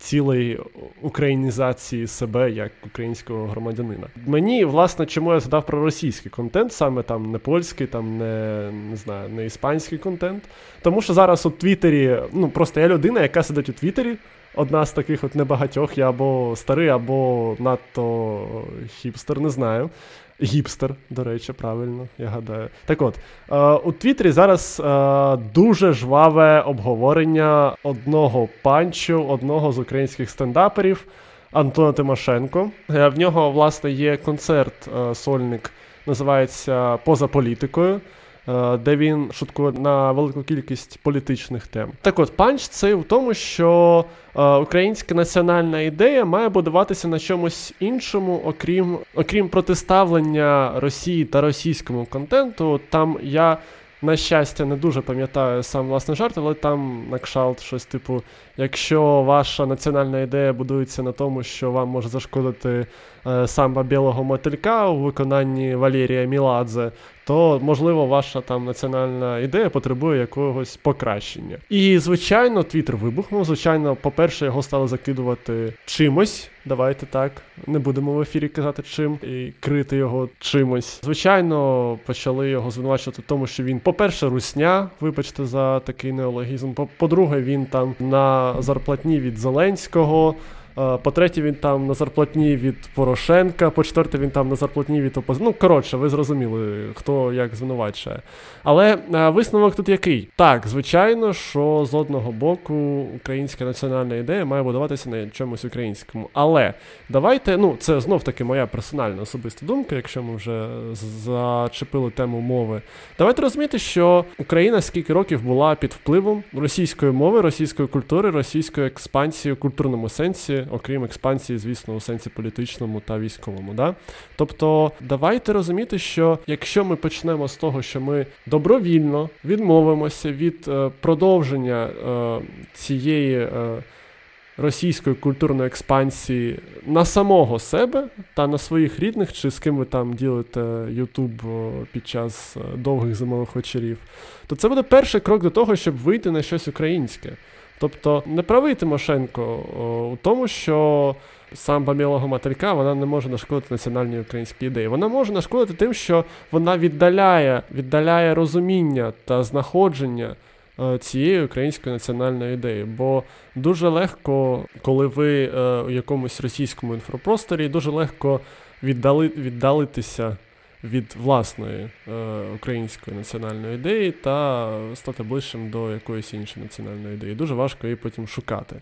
цілої українізації себе як українського громадянина. Мені, власне, чому я згадав про російський контент, саме там не польський, там не, не знаю, не іспанський контент. Тому що зараз у Твіттері, ну просто я людина, яка сидить у Твіттері. Одна з таких от небагатьох, я або старий, або надто хіпстер, не знаю. Гіпстер, до речі, правильно, я гадаю. Так от, е, у Твіттері зараз е, дуже жваве обговорення одного панчу, одного з українських стендаперів Антона Тимошенко. Е, в нього, власне, є концерт сольник, називається Поза політикою. Е, Де він шуткує на велику кількість політичних тем. Так от, панч це в тому, що е, українська національна ідея має будуватися на чомусь іншому, окрім, окрім протиставлення Росії та російському контенту. Там я, на щастя, не дуже пам'ятаю сам власне жарт, але там на кшалт щось типу: якщо ваша національна ідея будується на тому, що вам може зашкодити е, самба білого мотилька у виконанні Валерія Міладзе, то можливо ваша там національна ідея потребує якогось покращення. І звичайно, Твіттер вибухнув. Звичайно, по-перше, його стали закидувати чимось. Давайте так, не будемо в ефірі казати чим і крити його чимось. Звичайно, почали його звинувачувати в тому, що він, по-перше, русня, вибачте за такий неологізм. По- По-друге, він там на зарплатні від Зеленського. Е, По-третє, він там на зарплатні від Порошенка, по-четверте, він там на зарплатні від опозиції. Ну, коротше, ви зрозуміли, хто як звинувачує. Але е, висновок тут який? Так, звичайно, що з одного боку українська національна ідея має будуватися на чомусь українському. Але давайте, ну, це знов таки моя персональна особиста думка, якщо ми вже зачепили тему мови. Давайте розуміти, що Україна скільки років була під впливом російської мови, російської культури, російської експансії у культурному сенсі, окрім експансії, звісно, у сенсі політичному та військовому. Да? Тобто, давайте розуміти, що якщо ми почнемо з того, що ми добровільно відмовимося від е, продовження е, цієї. Е, Російської культурної експансії на самого себе та на своїх рідних, чи з ким ви там ділите Ютуб під час е, довгих зимових вечорів, то це буде перший крок до того, щоб вийти на щось українське. Тобто не правий Тимошенко у тому, що самба білого мотилька вона не може нашкодити національній українській ідеї. Вона може нашкодити тим, що вона віддаляє, віддаляє розуміння та знаходження е, цієї української національної ідеї. Бо дуже легко, коли ви е, у якомусь російському інфопросторі, дуже легко віддали, віддалитися від власної е, української національної ідеї та стати ближчим до якоїсь іншої національної ідеї. Дуже важко її потім шукати.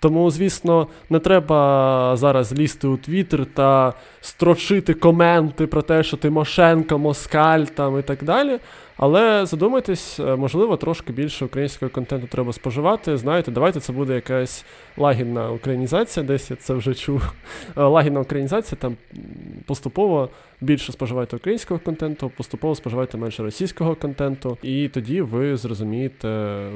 Тому, звісно, не треба зараз лізти у Твіттер та строчити коменти про те, що Тимошенко, Москаль там і так далі. Але задумайтесь, е, можливо, трошки більше українського контенту треба споживати. Знаєте, давайте це буде якась лагідна українізація, десь я це вже чув. Е, Лагідна українізація, там поступово більше споживайте українського контенту, поступово споживайте менше російського контенту, і тоді ви зрозумієте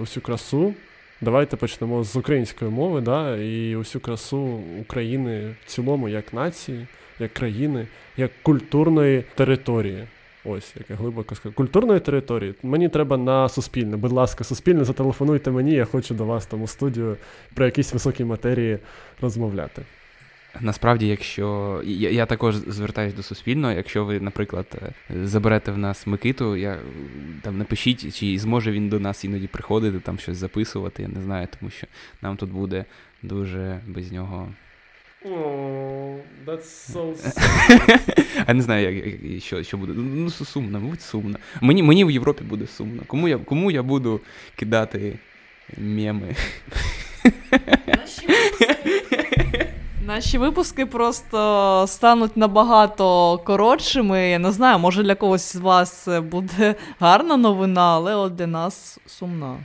усю красу. Давайте почнемо з української мови, да, і усю красу України в цілому, як нації, як країни, як культурної території. Ось, як я глибоко. Культурної території. Мені треба на суспільне. Будь ласка, суспільне, зателефонуйте мені, я хочу до вас там у студію про якісь високі матерії розмовляти. Насправді, якщо я, я також звертаюсь до суспільного, якщо ви, наприклад, е, заберете в нас Микиту, я там напишіть, чи зможе він до нас іноді приходити, там щось записувати, я не знаю, тому що нам тут буде дуже без нього. Oh, that's so Я не знаю, як, як- що, що буде. Ну, сумно, мабуть, сумно. Мені, мені в Європі буде сумно. Кому я, кому я буду кидати меми? Наші випуски просто стануть набагато коротшими. Я не знаю, може для когось з вас це буде гарна новина, але от для нас сумна.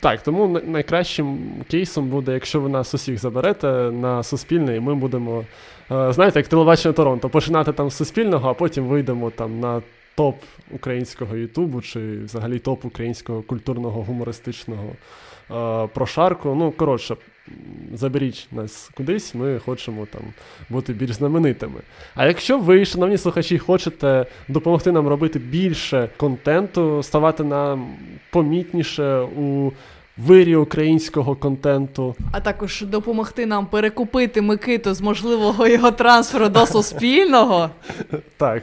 Так, тому най- найкращим кейсом буде, якщо ви нас усіх заберете на суспільне, і ми будемо, е, знаєте, як телебачення Торонто, починати там з суспільного, а потім вийдемо там на топ українського Ютубу чи взагалі топ українського культурного гумористичного е, прошарку. Ну, коротше, заберіть нас кудись, ми хочемо там бути більш знаменитими. А якщо ви, шановні слухачі, хочете допомогти нам робити більше контенту, ставати нам помітніше у вирі українського контенту, А також допомогти нам перекупити Микиту з можливого його трансферу до суспільного. Так.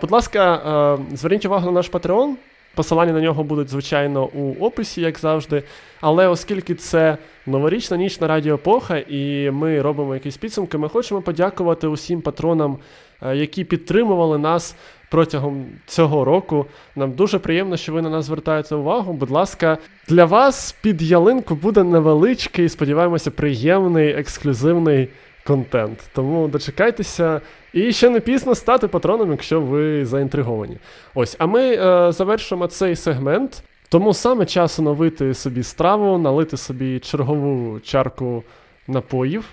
Будь ласка, а, зверніть увагу на наш Patreon. Посилання на нього будуть, звичайно, у описі, як завжди. Але оскільки це новорічна ніч на Радіо Епоха, і ми робимо якісь підсумки, ми хочемо подякувати усім патронам, е, які підтримували нас протягом цього року. Нам дуже приємно, що ви на нас звертаєте увагу. Будь ласка, для вас під ялинку буде невеличкий, сподіваємося, приємний ексклюзивний контент. Тому дочекайтеся. І ще не пізно стати патроном, якщо ви заінтриговані. Ось, а ми е, завершимо цей сегмент. Тому саме час оновити собі страву, налити собі чергову чарку напоїв.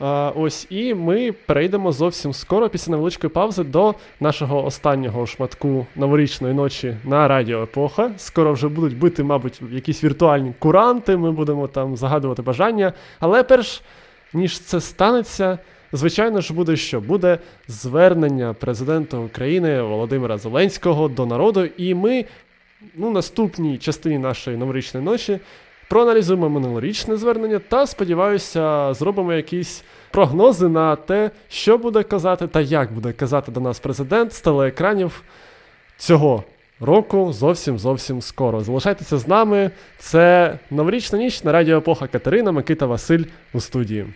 Е, ось, і ми перейдемо зовсім скоро, після невеличкої паузи, до нашого останнього шматку новорічної ночі на Радіо Епоха. Скоро вже будуть бити, мабуть, якісь віртуальні куранти, ми будемо там загадувати бажання. Але перш ніж це станеться, звичайно ж буде що? Буде звернення президента України Володимира Зеленського до народу, і ми ну, наступній частині нашої новорічної ночі проаналізуємо минулорічне звернення та, сподіваюся, зробимо якісь прогнози на те, що буде казати та як буде казати до нас президент з телеекранів цього року зовсім зовсім скоро. Залишайтеся з нами. Це новорічна ніч на радіо Епоха Катерина, Микита Василь у студії.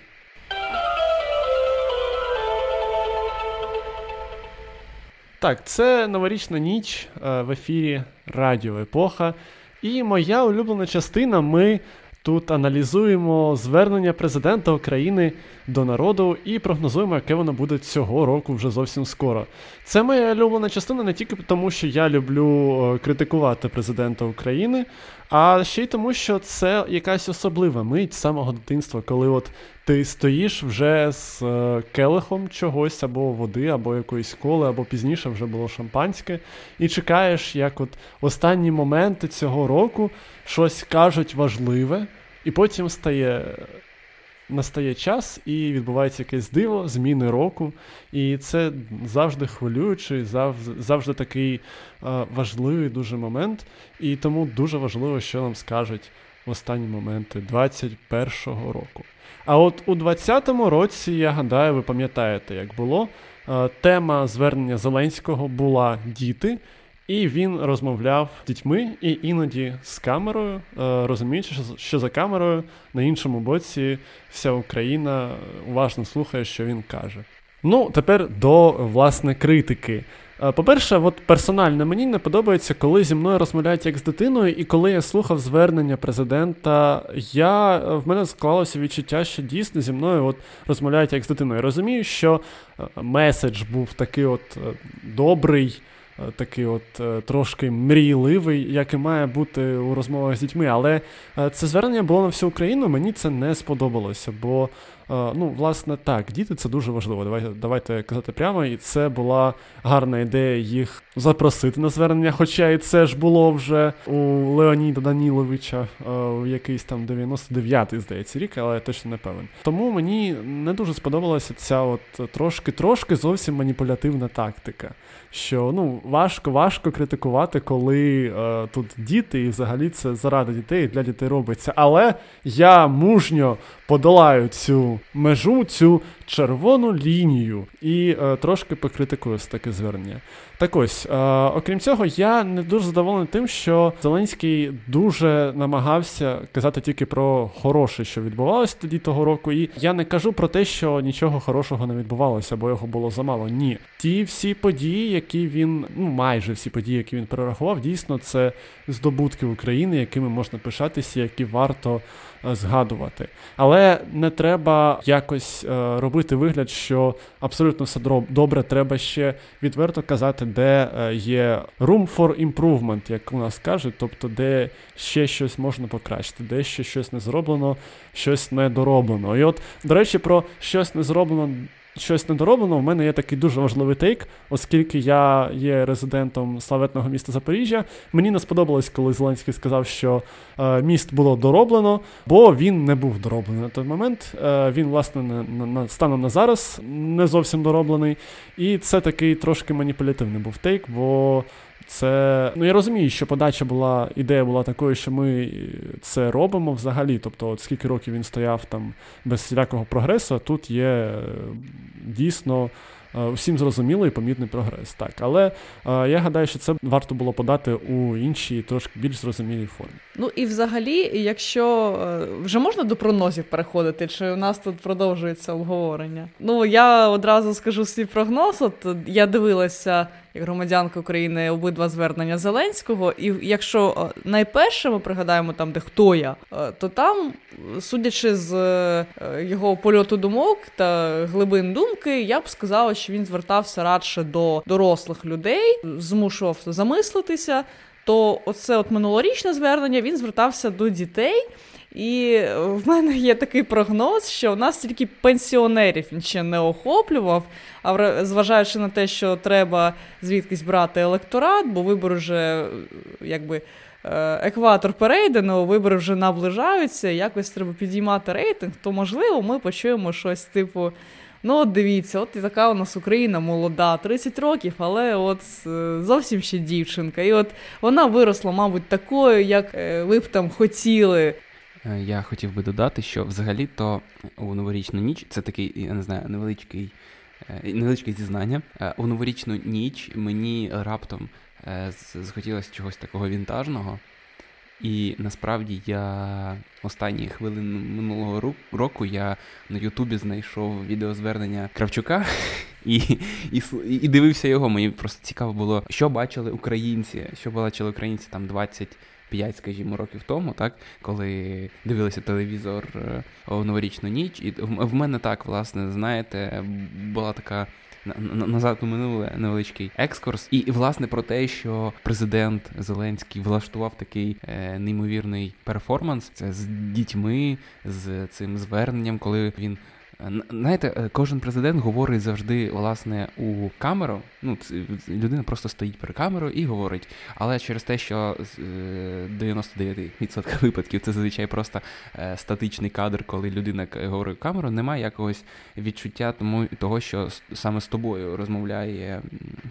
Так, це новорічна ніч е, в ефірі Радіо Епоха. І моя улюблена частина. Ми тут аналізуємо звернення президента України до народу і прогнозуємо, яке воно буде цього року вже зовсім скоро. Це моя улюблена частина не тільки тому, що я люблю е, критикувати президента України, а ще й тому, що це якась особлива мить з самого дитинства, коли от ти стоїш вже з е, келихом чогось, або води, або якоїсь коли, або пізніше вже було шампанське, і чекаєш, як от останні моменти цього року щось кажуть важливе, і потім стає. Настає час і відбувається якесь диво, зміни року. І це завжди хвилюючий, завжди, завжди такий е, важливий дуже момент. І тому дуже важливо, що нам скажуть в останні моменти 21-го року. А от у 20-му році, я гадаю, ви пам'ятаєте, як було. Е, тема звернення Зеленського була діти, і він розмовляв з дітьми і іноді з камерою, е, розуміючи, що, що за камерою на іншому боці вся Україна уважно слухає, що він каже. Ну, тепер до власне критики. Е, По-перше, от персонально мені не подобається, коли зі мною розмовляють як з дитиною, і коли я слухав звернення президента, я е, в мене склалося відчуття, що дійсно зі мною от розмовляють як з дитиною. Я розумію, що е, меседж був такий от добрий, такий от трошки мрійливий, як і має бути у розмовах з дітьми. Але це звернення було на всю Україну. Мені це не сподобалося, бо ну, власне, так, діти це дуже важливо. Давайте, давайте казати прямо, і це була гарна ідея їх запросити на звернення. Хоча і це ж було вже у Леоніда Даніловича е, у якийсь там 99-й, здається, рік, але я точно не певен. Тому мені не дуже сподобалася ця от трошки-трошки зовсім маніпулятивна тактика. Що ну важко, важко критикувати, коли е, тут діти, і взагалі це заради дітей для дітей робиться. Але я мужньо подолаю цю межу, цю червону лінію і е, трошки покритикую з таке звернення. Так ось, е, окрім цього, я не дуже задоволений тим, що Зеленський дуже намагався казати тільки про хороше, що відбувалося тоді того року. І я не кажу про те, що нічого хорошого не відбувалося, бо його було замало. Ні, ті всі події, які він, ну майже всі події, які він перерахував, дійсно це здобутки України, якими можна пишатися, які варто згадувати. Але не треба якось е, робити вигляд, що абсолютно все добре. Треба ще відверто казати, де е, є room for improvement, як у нас кажуть, тобто де ще щось можна покращити, де ще щось не зроблено, щось не дороблено. І от, до речі, про щось не зроблено щось недороблено, в мене є такий дуже важливий тейк, оскільки я є резидентом славетного міста Запоріжжя. Мені не сподобалось, коли Зеленський сказав, що е, міст було дороблено, бо він не був дороблений на той момент. Е, він, власне, на, на, станом на зараз не зовсім дороблений. І це такий трошки маніпулятивний був тейк, бо. Це ну я розумію, що подача була, ідея була такою, що ми це робимо взагалі. Тобто, от скільки років він стояв там без всілякого прогресу, тут є дійсно Е, всім зрозумілий і помітний прогрес. Так, але е, я гадаю, що це варто було подати у іншій, трошки більш зрозумілій формі. Ну і взагалі, якщо е, вже можна до прогнозів переходити, чи у нас тут продовжується обговорення? Ну я одразу скажу свій прогноз. От я дивилася як громадянка України обидва звернення Зеленського, і якщо найперше ми пригадаємо там, де хто я, то там, судячи з його польоту думок та глибин думки, я б сказала, що він звертався радше до дорослих людей, змушував замислитися. То оце от минулорічне звернення він звертався до дітей. І в мене є такий прогноз, що у нас тільки пенсіонерів він не охоплював, а зважаючи на те, що треба звідкись брати електорат, бо вибори вже якби е, екватор перейдено, вибори вже наближаються, якось треба підіймати рейтинг, то можливо ми почуємо щось типу. Ну, от дивіться, от і така у нас Україна молода, 30 років, але от е, зовсім ще дівчинка. І от вона виросла, мабуть, такою, як е, ви б там хотіли. Е, я хотів би додати, що взагалі-то у новорічну ніч це такий, я не знаю, невеличкий невеличке зізнання. У новорічну ніч мені раптом захотілося чогось такого вінтажного. І насправді я останні хвилини минулого року я на Ютубі знайшов відеозвернення Кравчука і і, і дивився його. Мені просто цікаво було, що бачили українці, що бачили українці там 25, скажімо, років тому, так коли дивилися телевізор у е, новорічну ніч. І в мене так, власне, знаєте, була така назад у минуле невеличкий екскурс. І власне про те, що президент Зеленський влаштував такий е, неймовірний перформанс. Це з дітьми, з цим зверненням, коли він Знаєте, е, кожен президент говорить завжди власне у камеру. Ну, людина просто стоїть перед камерою і говорить. Але через те, що 99% е, випадків це зазвичай просто е, статичний кадр, коли людина говорить в камеру, немає якогось відчуття тому того, що саме з тобою розмовляє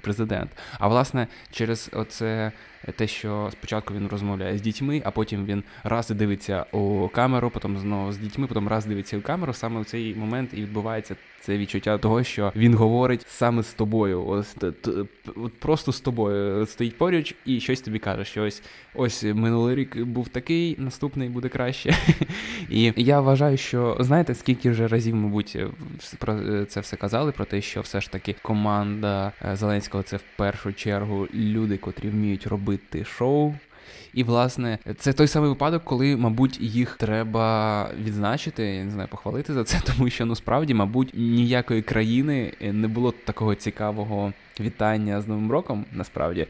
президент. А власне, через оце те, що спочатку він розмовляє з дітьми, а потім він раз дивиться у камеру, потім знову з дітьми, потім раз дивиться у камеру. Саме в цей момент і відбувається це відчуття того, що він говорить саме з тобою. Ось от просто з тобою стоїть поруч і щось тобі каже. що ось ось минулий рік був такий, наступний буде краще. І я вважаю, що знаєте, скільки вже разів, мабуть, про це все казали, про те, що все ж таки команда е, Зеленського це в першу чергу люди, котрі вміють робити шоу. І, власне, це той самий випадок, коли, мабуть, їх треба відзначити, я не знаю, похвалити за це, тому що ну справді, мабуть, ніякої країни не було такого цікавого вітання з Новим роком, насправді.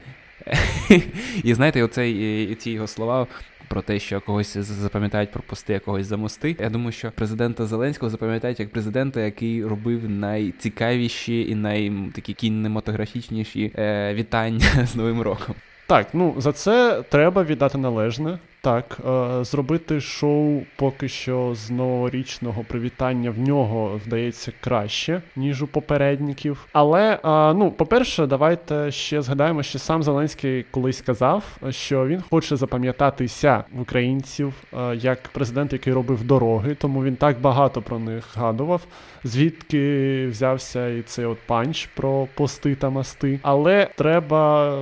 І знаєте, оцей ці його слова. Про те, що когось запам'ятають про пости, а когось за мости. Я думаю, що президента Зеленського запам'ятають як президента, який робив найцікавіші і най такі кінематографічніші е, вітання з Новим роком. Так, ну за це треба віддати належне. Так, е, зробити шоу поки що з новорічного привітання в нього вдається краще, ніж у попередників. Але е, ну, по-перше, давайте ще згадаємо, що сам Зеленський колись казав, що він хоче запам'ятатися в українців е, як президент, який робив дороги, тому він так багато про них згадував. Звідки взявся і цей от панч про пости та мости. Але треба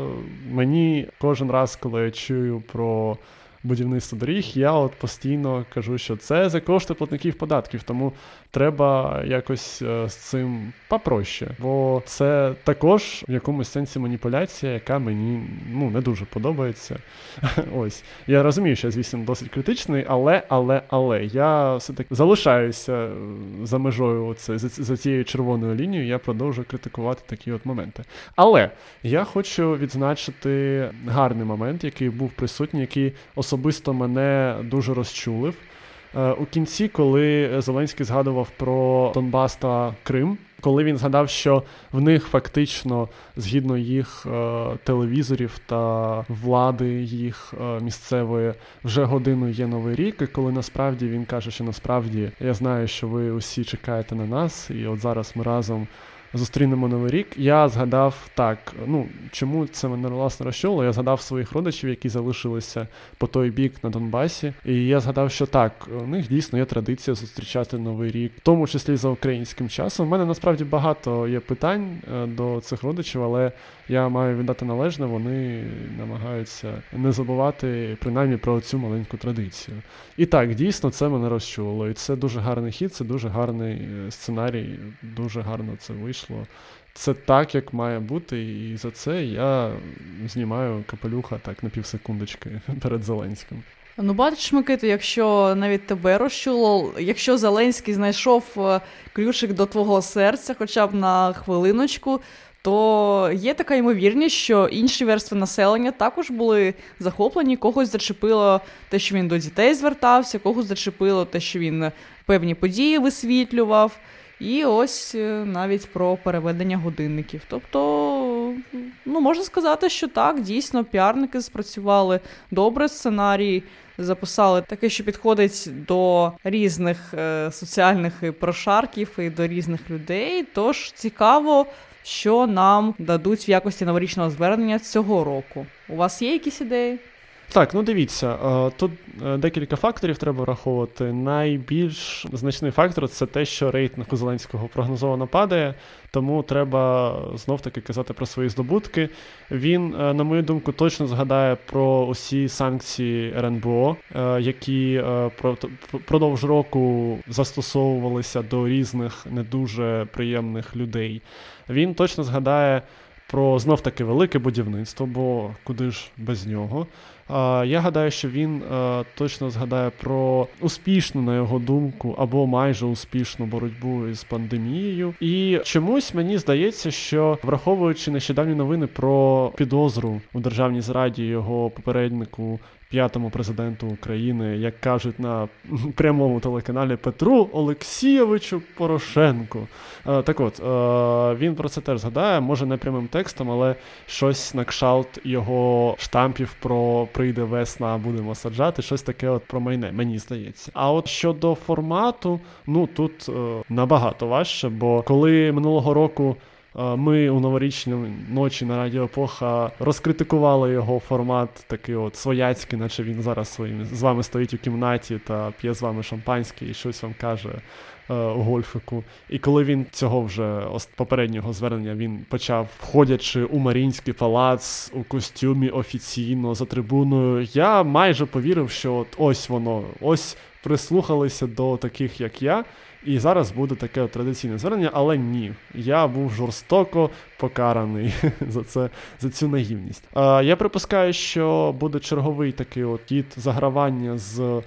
мені кожен раз, коли я чую про будівництво доріг, я от постійно кажу, що це за кошти платників податків, тому треба якось е, з цим попроще. Бо це також в якомусь сенсі маніпуляція, яка мені ну не дуже подобається. Ось я розумію, що я, звісно, досить критичний, але, але, але я все-таки залишаюся е, за межою оце, за, за цією червоною лінією, я продовжую критикувати такі от моменти. Але я хочу відзначити гарний момент, який був присутній, який особисто мене дуже розчулив. Е, у кінці, коли Зеленський згадував про Донбас та Крим, коли він згадав, що в них фактично, згідно їх е, телевізорів та влади їх е, місцевої, вже годину є новий рік, і коли насправді він каже, що насправді я знаю, що ви усі чекаєте на нас, і от зараз ми разом зустрінемо новий рік. Я згадав так. Ну чому це мене власне розчуло? Я згадав своїх родичів, які залишилися по той бік на Донбасі. І я згадав, що так, у них дійсно є традиція зустрічати новий рік, в тому числі за українським часом. У мене насправді багато є питань е, до цих родичів, але я маю віддати належне, вони намагаються не забувати принаймні про цю маленьку традицію. І так, дійсно, це мене розчуло. І це дуже гарний хід, це дуже гарний е, сценарій, дуже гарно це вийшло. Це так, як має бути, і за це я знімаю капелюха так на півсекундочки перед Зеленським. Ну, бачиш, Микита, якщо навіть тебе розчуло, якщо Зеленський знайшов е, ключик до твого серця, хоча б на хвилиночку, то є така ймовірність, що інші верстви населення також були захоплені, когось зачепило те, що він до дітей звертався, когось зачепило те, що він певні події висвітлював. І ось е, навіть про переведення годинників. Тобто, ну можна сказати, що так, дійсно, піарники спрацювали добре сценарій, записали таке, що підходить до різних е, соціальних прошарків і до різних людей. Тож цікаво, що нам дадуть в якості новорічного звернення цього року. У вас є якісь ідеї? Так, ну дивіться, е, тут е, декілька факторів треба враховувати. Найбільш значний фактор це те, що рейтинг у Зеленського прогнозовано падає, тому треба знов-таки казати про свої здобутки. Він, е, на мою думку, точно згадає про усі санкції РНБО, які продовж року застосовувалися до різних не дуже приємних людей. Він точно згадає про знов таки велике будівництво, бо куди ж без нього. Я гадаю, що він е, точно згадає про успішну, на його думку, або майже успішну боротьбу із пандемією. І чомусь мені здається, що враховуючи нещодавні новини про підозру у державній зраді його попереднику п'ятому президенту України, як кажуть на прямому телеканалі Петру Олексійовичу Порошенку. Е, так от е, він про це теж згадає, може не прямим текстом, але щось на кшалт його штампів про прийде весна, будемо саджати, щось таке от про майне, мені здається. А от щодо формату, ну тут е, набагато важче, бо коли минулого року. Ми у новорічній ночі на Радіо Епоха розкритикували його формат, такий от свояцький, наче він зараз своїм з вами стоїть у кімнаті та п'є з вами шампанське і щось вам каже Гольфику. І коли він цього вже попереднього звернення він почав, входячи у Марінський палац у костюмі офіційно за трибуною, я майже повірив, що от ось воно, ось прислухалися до таких, як я. І зараз буде таке традиційне звернення, але ні, я був жорстоко покараний за це за цю наївність. Е, я припускаю, що буде черговий такий от кіт загравання з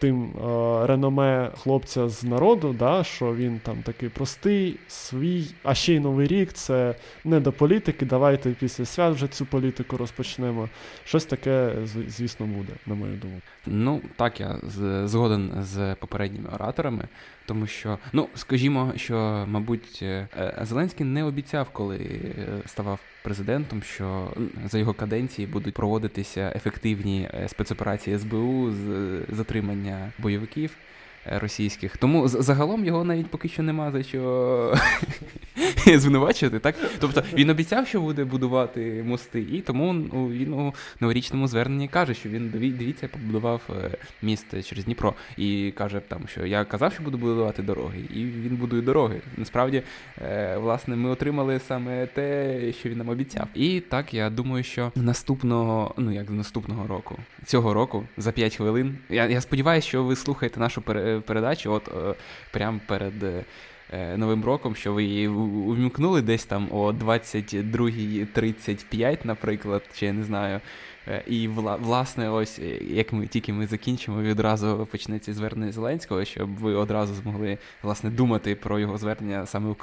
тим е, реноме хлопця з народу, да, що він там такий простий, свій, а ще й новий рік це не до політики. Давайте після свят вже цю політику розпочнемо. Щось таке, звісно, буде, на мою думку. Ну, так, я згоден з попередніми ораторами, тому що, ну, скажімо, що, мабуть, е, е, Зеленський не обіцяв, коли е, ставав президентом, що за його каденції будуть проводитися ефективні спецоперації СБУ з затримання бойовиків. Російських, тому загалом його навіть поки що нема за що звинувачувати. Так, тобто він обіцяв, що буде будувати мости, і тому ну, він у новорічному зверненні каже, що він диві- дивіться, побудував е, міст через Дніпро і каже там, що я казав, що буду будувати дороги, і він будує дороги. Насправді, е, власне, ми отримали саме те, що він нам обіцяв. І так я думаю, що наступного, ну як наступного року, цього року, за 5 хвилин. Я, я сподіваюся, що ви слухаєте нашу пере- передачу, от е, прямо перед. е, Новим роком, що ви її увімкнули десь там о 22.35, наприклад, чи я не знаю. Е, І власне, ось е, як ми тільки ми закінчимо, відразу почнеться звернення Зеленського, щоб ви одразу змогли власне думати про його звернення саме в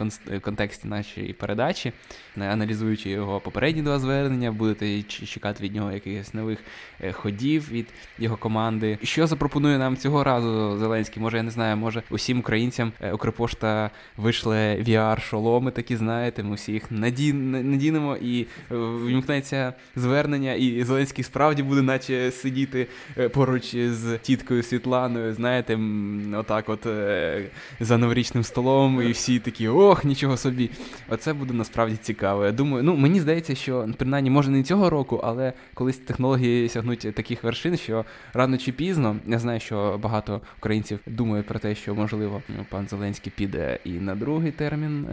контексті нашої передачі, аналізуючи його попередні два звернення, будете чекати від нього якихось нових е, ходів від його команди. Що запропонує нам цього разу Зеленський? Може, я не знаю, може усім українцям е, Укрпошта вийшли VR-шоломи, такі знаєте, ми всі їх наді... надінемо і е, вімкнеться звернення, і Зеленський справді буде, наче сидіти е, поруч з тіткою Світланою, знаєте, отак, от е, за новорічним столом, і всі такі, ох, нічого собі. Оце буде насправді цікаво. Я думаю, ну мені здається, що принаймні може не цього року, але колись технології сягнуть таких вершин, що рано чи пізно я знаю, що багато українців думають про те, що можливо пан Зеленський піде і на другий термін.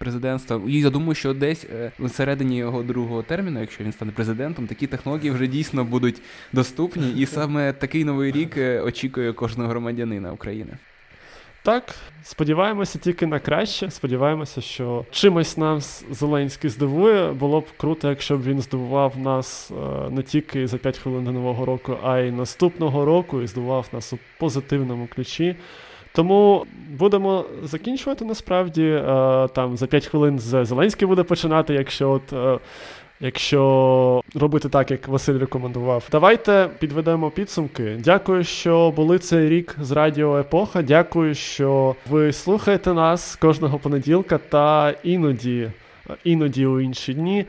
Президентства, я думаю, що десь е, всередині його другого терміну, якщо він стане президентом, такі технології вже дійсно будуть доступні, і саме такий новий рік е, очікує кожного громадянина України. Так, сподіваємося тільки на краще. Сподіваємося, що чимось нас Зеленський здивує. Було б круто, якщо б він здивував нас е, не тільки за 5 хвилин до Нового року, а й наступного року і здивував нас у позитивному ключі. Тому будемо закінчувати насправді. Е, там за 5 хвилин з- Зеленський буде починати, якщо от. е, Якщо робити так, як Василь рекомендував, давайте підведемо підсумки. Дякую, що були цей рік з Радіо Епоха. Дякую, що ви слухаєте нас кожного понеділка та іноді, іноді у інші дні.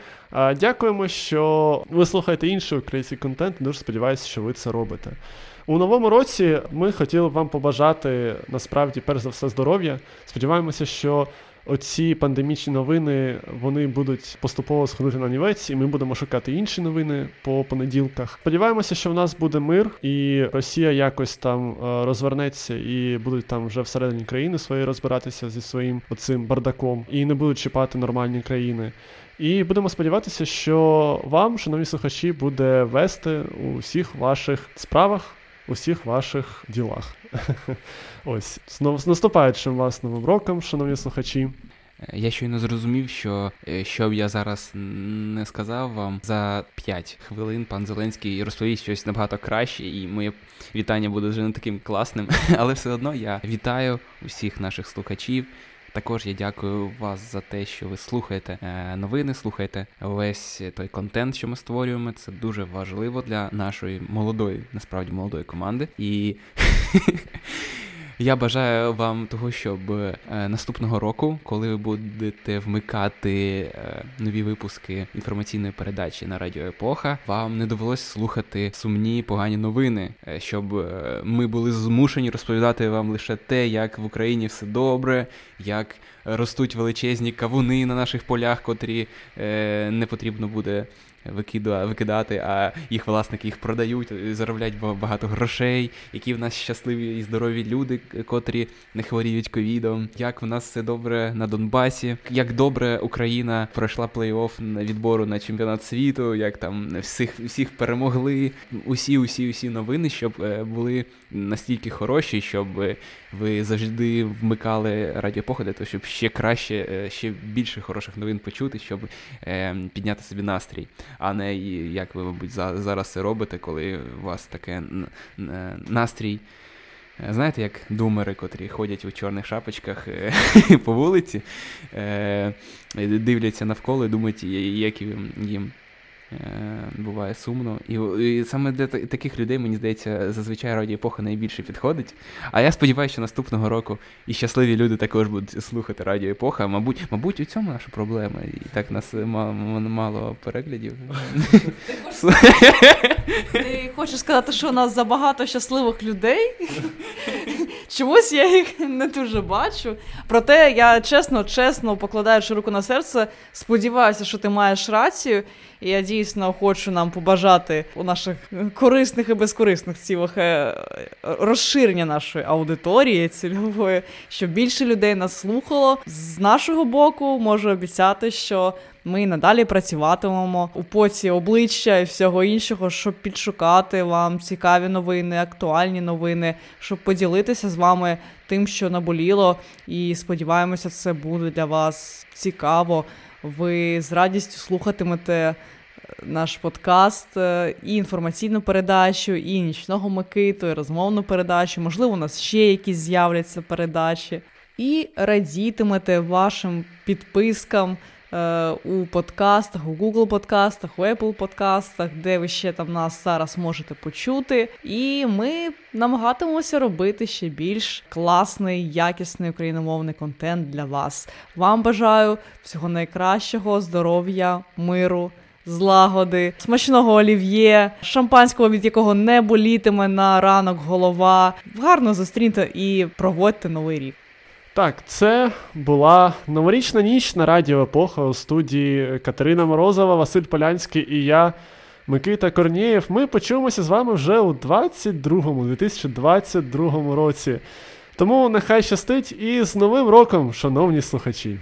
Дякуємо, що ви слухаєте інший український контент. Дуже сподіваюся, що ви це робите. У новому році ми хотіли б вам побажати насправді, перш за все, здоров'я. Сподіваємося, що оці пандемічні новини вони будуть поступово сходити на нівець, і ми будемо шукати інші новини по понеділках. Сподіваємося, що в нас буде мир, і Росія якось там е, розвернеться і будуть там вже всередині країни своєї розбиратися зі своїм оцим бардаком, і не будуть чіпати нормальні країни. І будемо сподіватися, що вам, шановні слухачі, буде вести у всіх ваших справах, у всіх ваших ділах. Ось з з наступаючим вас новим роком, шановні слухачі. Я щойно зрозумів, що е, що б я зараз не сказав вам за 5 хвилин пан Зеленський розповість щось набагато краще, і моє вітання буде вже не таким класним. Але все одно я вітаю усіх наших слухачів. Також я дякую вас за те, що ви слухаєте е, новини, слухаєте весь той контент, що ми створюємо. Це дуже важливо для нашої молодої, насправді молодої команди. І я бажаю вам того, щоб е, наступного року, коли ви будете вмикати е, нові випуски інформаційної передачі на Радіо Епоха, вам не довелось слухати сумні погані новини, е, щоб ми були змушені розповідати вам лише те, як в Україні все добре, як ростуть величезні кавуни на наших полях, котрі не потрібно буде викидати, а їх власники їх продають, заробляють багато грошей, які в нас щасливі і здорові люди, котрі не хворіють ковідом, як в нас все добре на Донбасі, як добре Україна пройшла плей-офф відбору на чемпіонат світу, як там всіх, всіх перемогли. Усі, усі, усі новини, щоб е, були настільки хороші, щоб е, ви завжди вмикали радіопохи для того, щоб ще краще, е, ще більше хороших новин почути, щоб е, підняти собі настрій, а не як ви, мабуть, за, зараз це робите, коли у вас таке н- настрій. е, Знаєте, як думери, котрі ходять у чорних шапочках е, по вулиці, е, дивляться навколо і думають, я- як їм- е, буває сумно. І, і саме для таких людей, мені здається, зазвичай радіоепоха найбільше підходить. А я сподіваюся, що наступного року і щасливі люди також будуть слухати радіоепоха. Мабуть, мабуть, у цьому наша проблема. І так нас мало, мало переглядів. Ти хочеш сказати, що у нас забагато щасливих людей? Чомусь я їх не дуже бачу. Проте я чесно, чесно, покладаючи руку на серце, сподіваюся, що ти маєш рацію. І я дійсно хочу нам побажати у наших корисних і безкорисних цілях е, розширення нашої аудиторії цільової, щоб більше людей нас слухало. З нашого боку можу обіцяти, що ми надалі працюватимемо у поці обличчя і всього іншого, щоб підшукати вам цікаві новини, актуальні новини, щоб поділитися з вами тим, що наболіло. І сподіваємося, це буде для вас цікаво. Ви з радістю слухатимете е, наш подкаст, е, і інформаційну передачу, і нічного Микиту, і розмовну передачу. Можливо, у нас ще якісь з'являться передачі. І радітимете вашим підпискам у подкастах, у Google подкастах, у Apple подкастах, де ви ще там нас зараз можете почути. І ми намагатимемося робити ще більш класний, якісний україномовний контент для вас. Вам бажаю всього найкращого, здоров'я, миру. Злагоди, смачного олів'є, шампанського, від якого не болітиме на ранок голова. Гарно зустріньте і проводьте новий рік. Так, це була новорічна ніч на радіо Епоха у студії Катерина Морозова, Василь Полянський і я, Микита Корнієв. Ми почуємося з вами вже у 22-му, 2022 році. Тому нехай щастить і з Новим роком, шановні слухачі.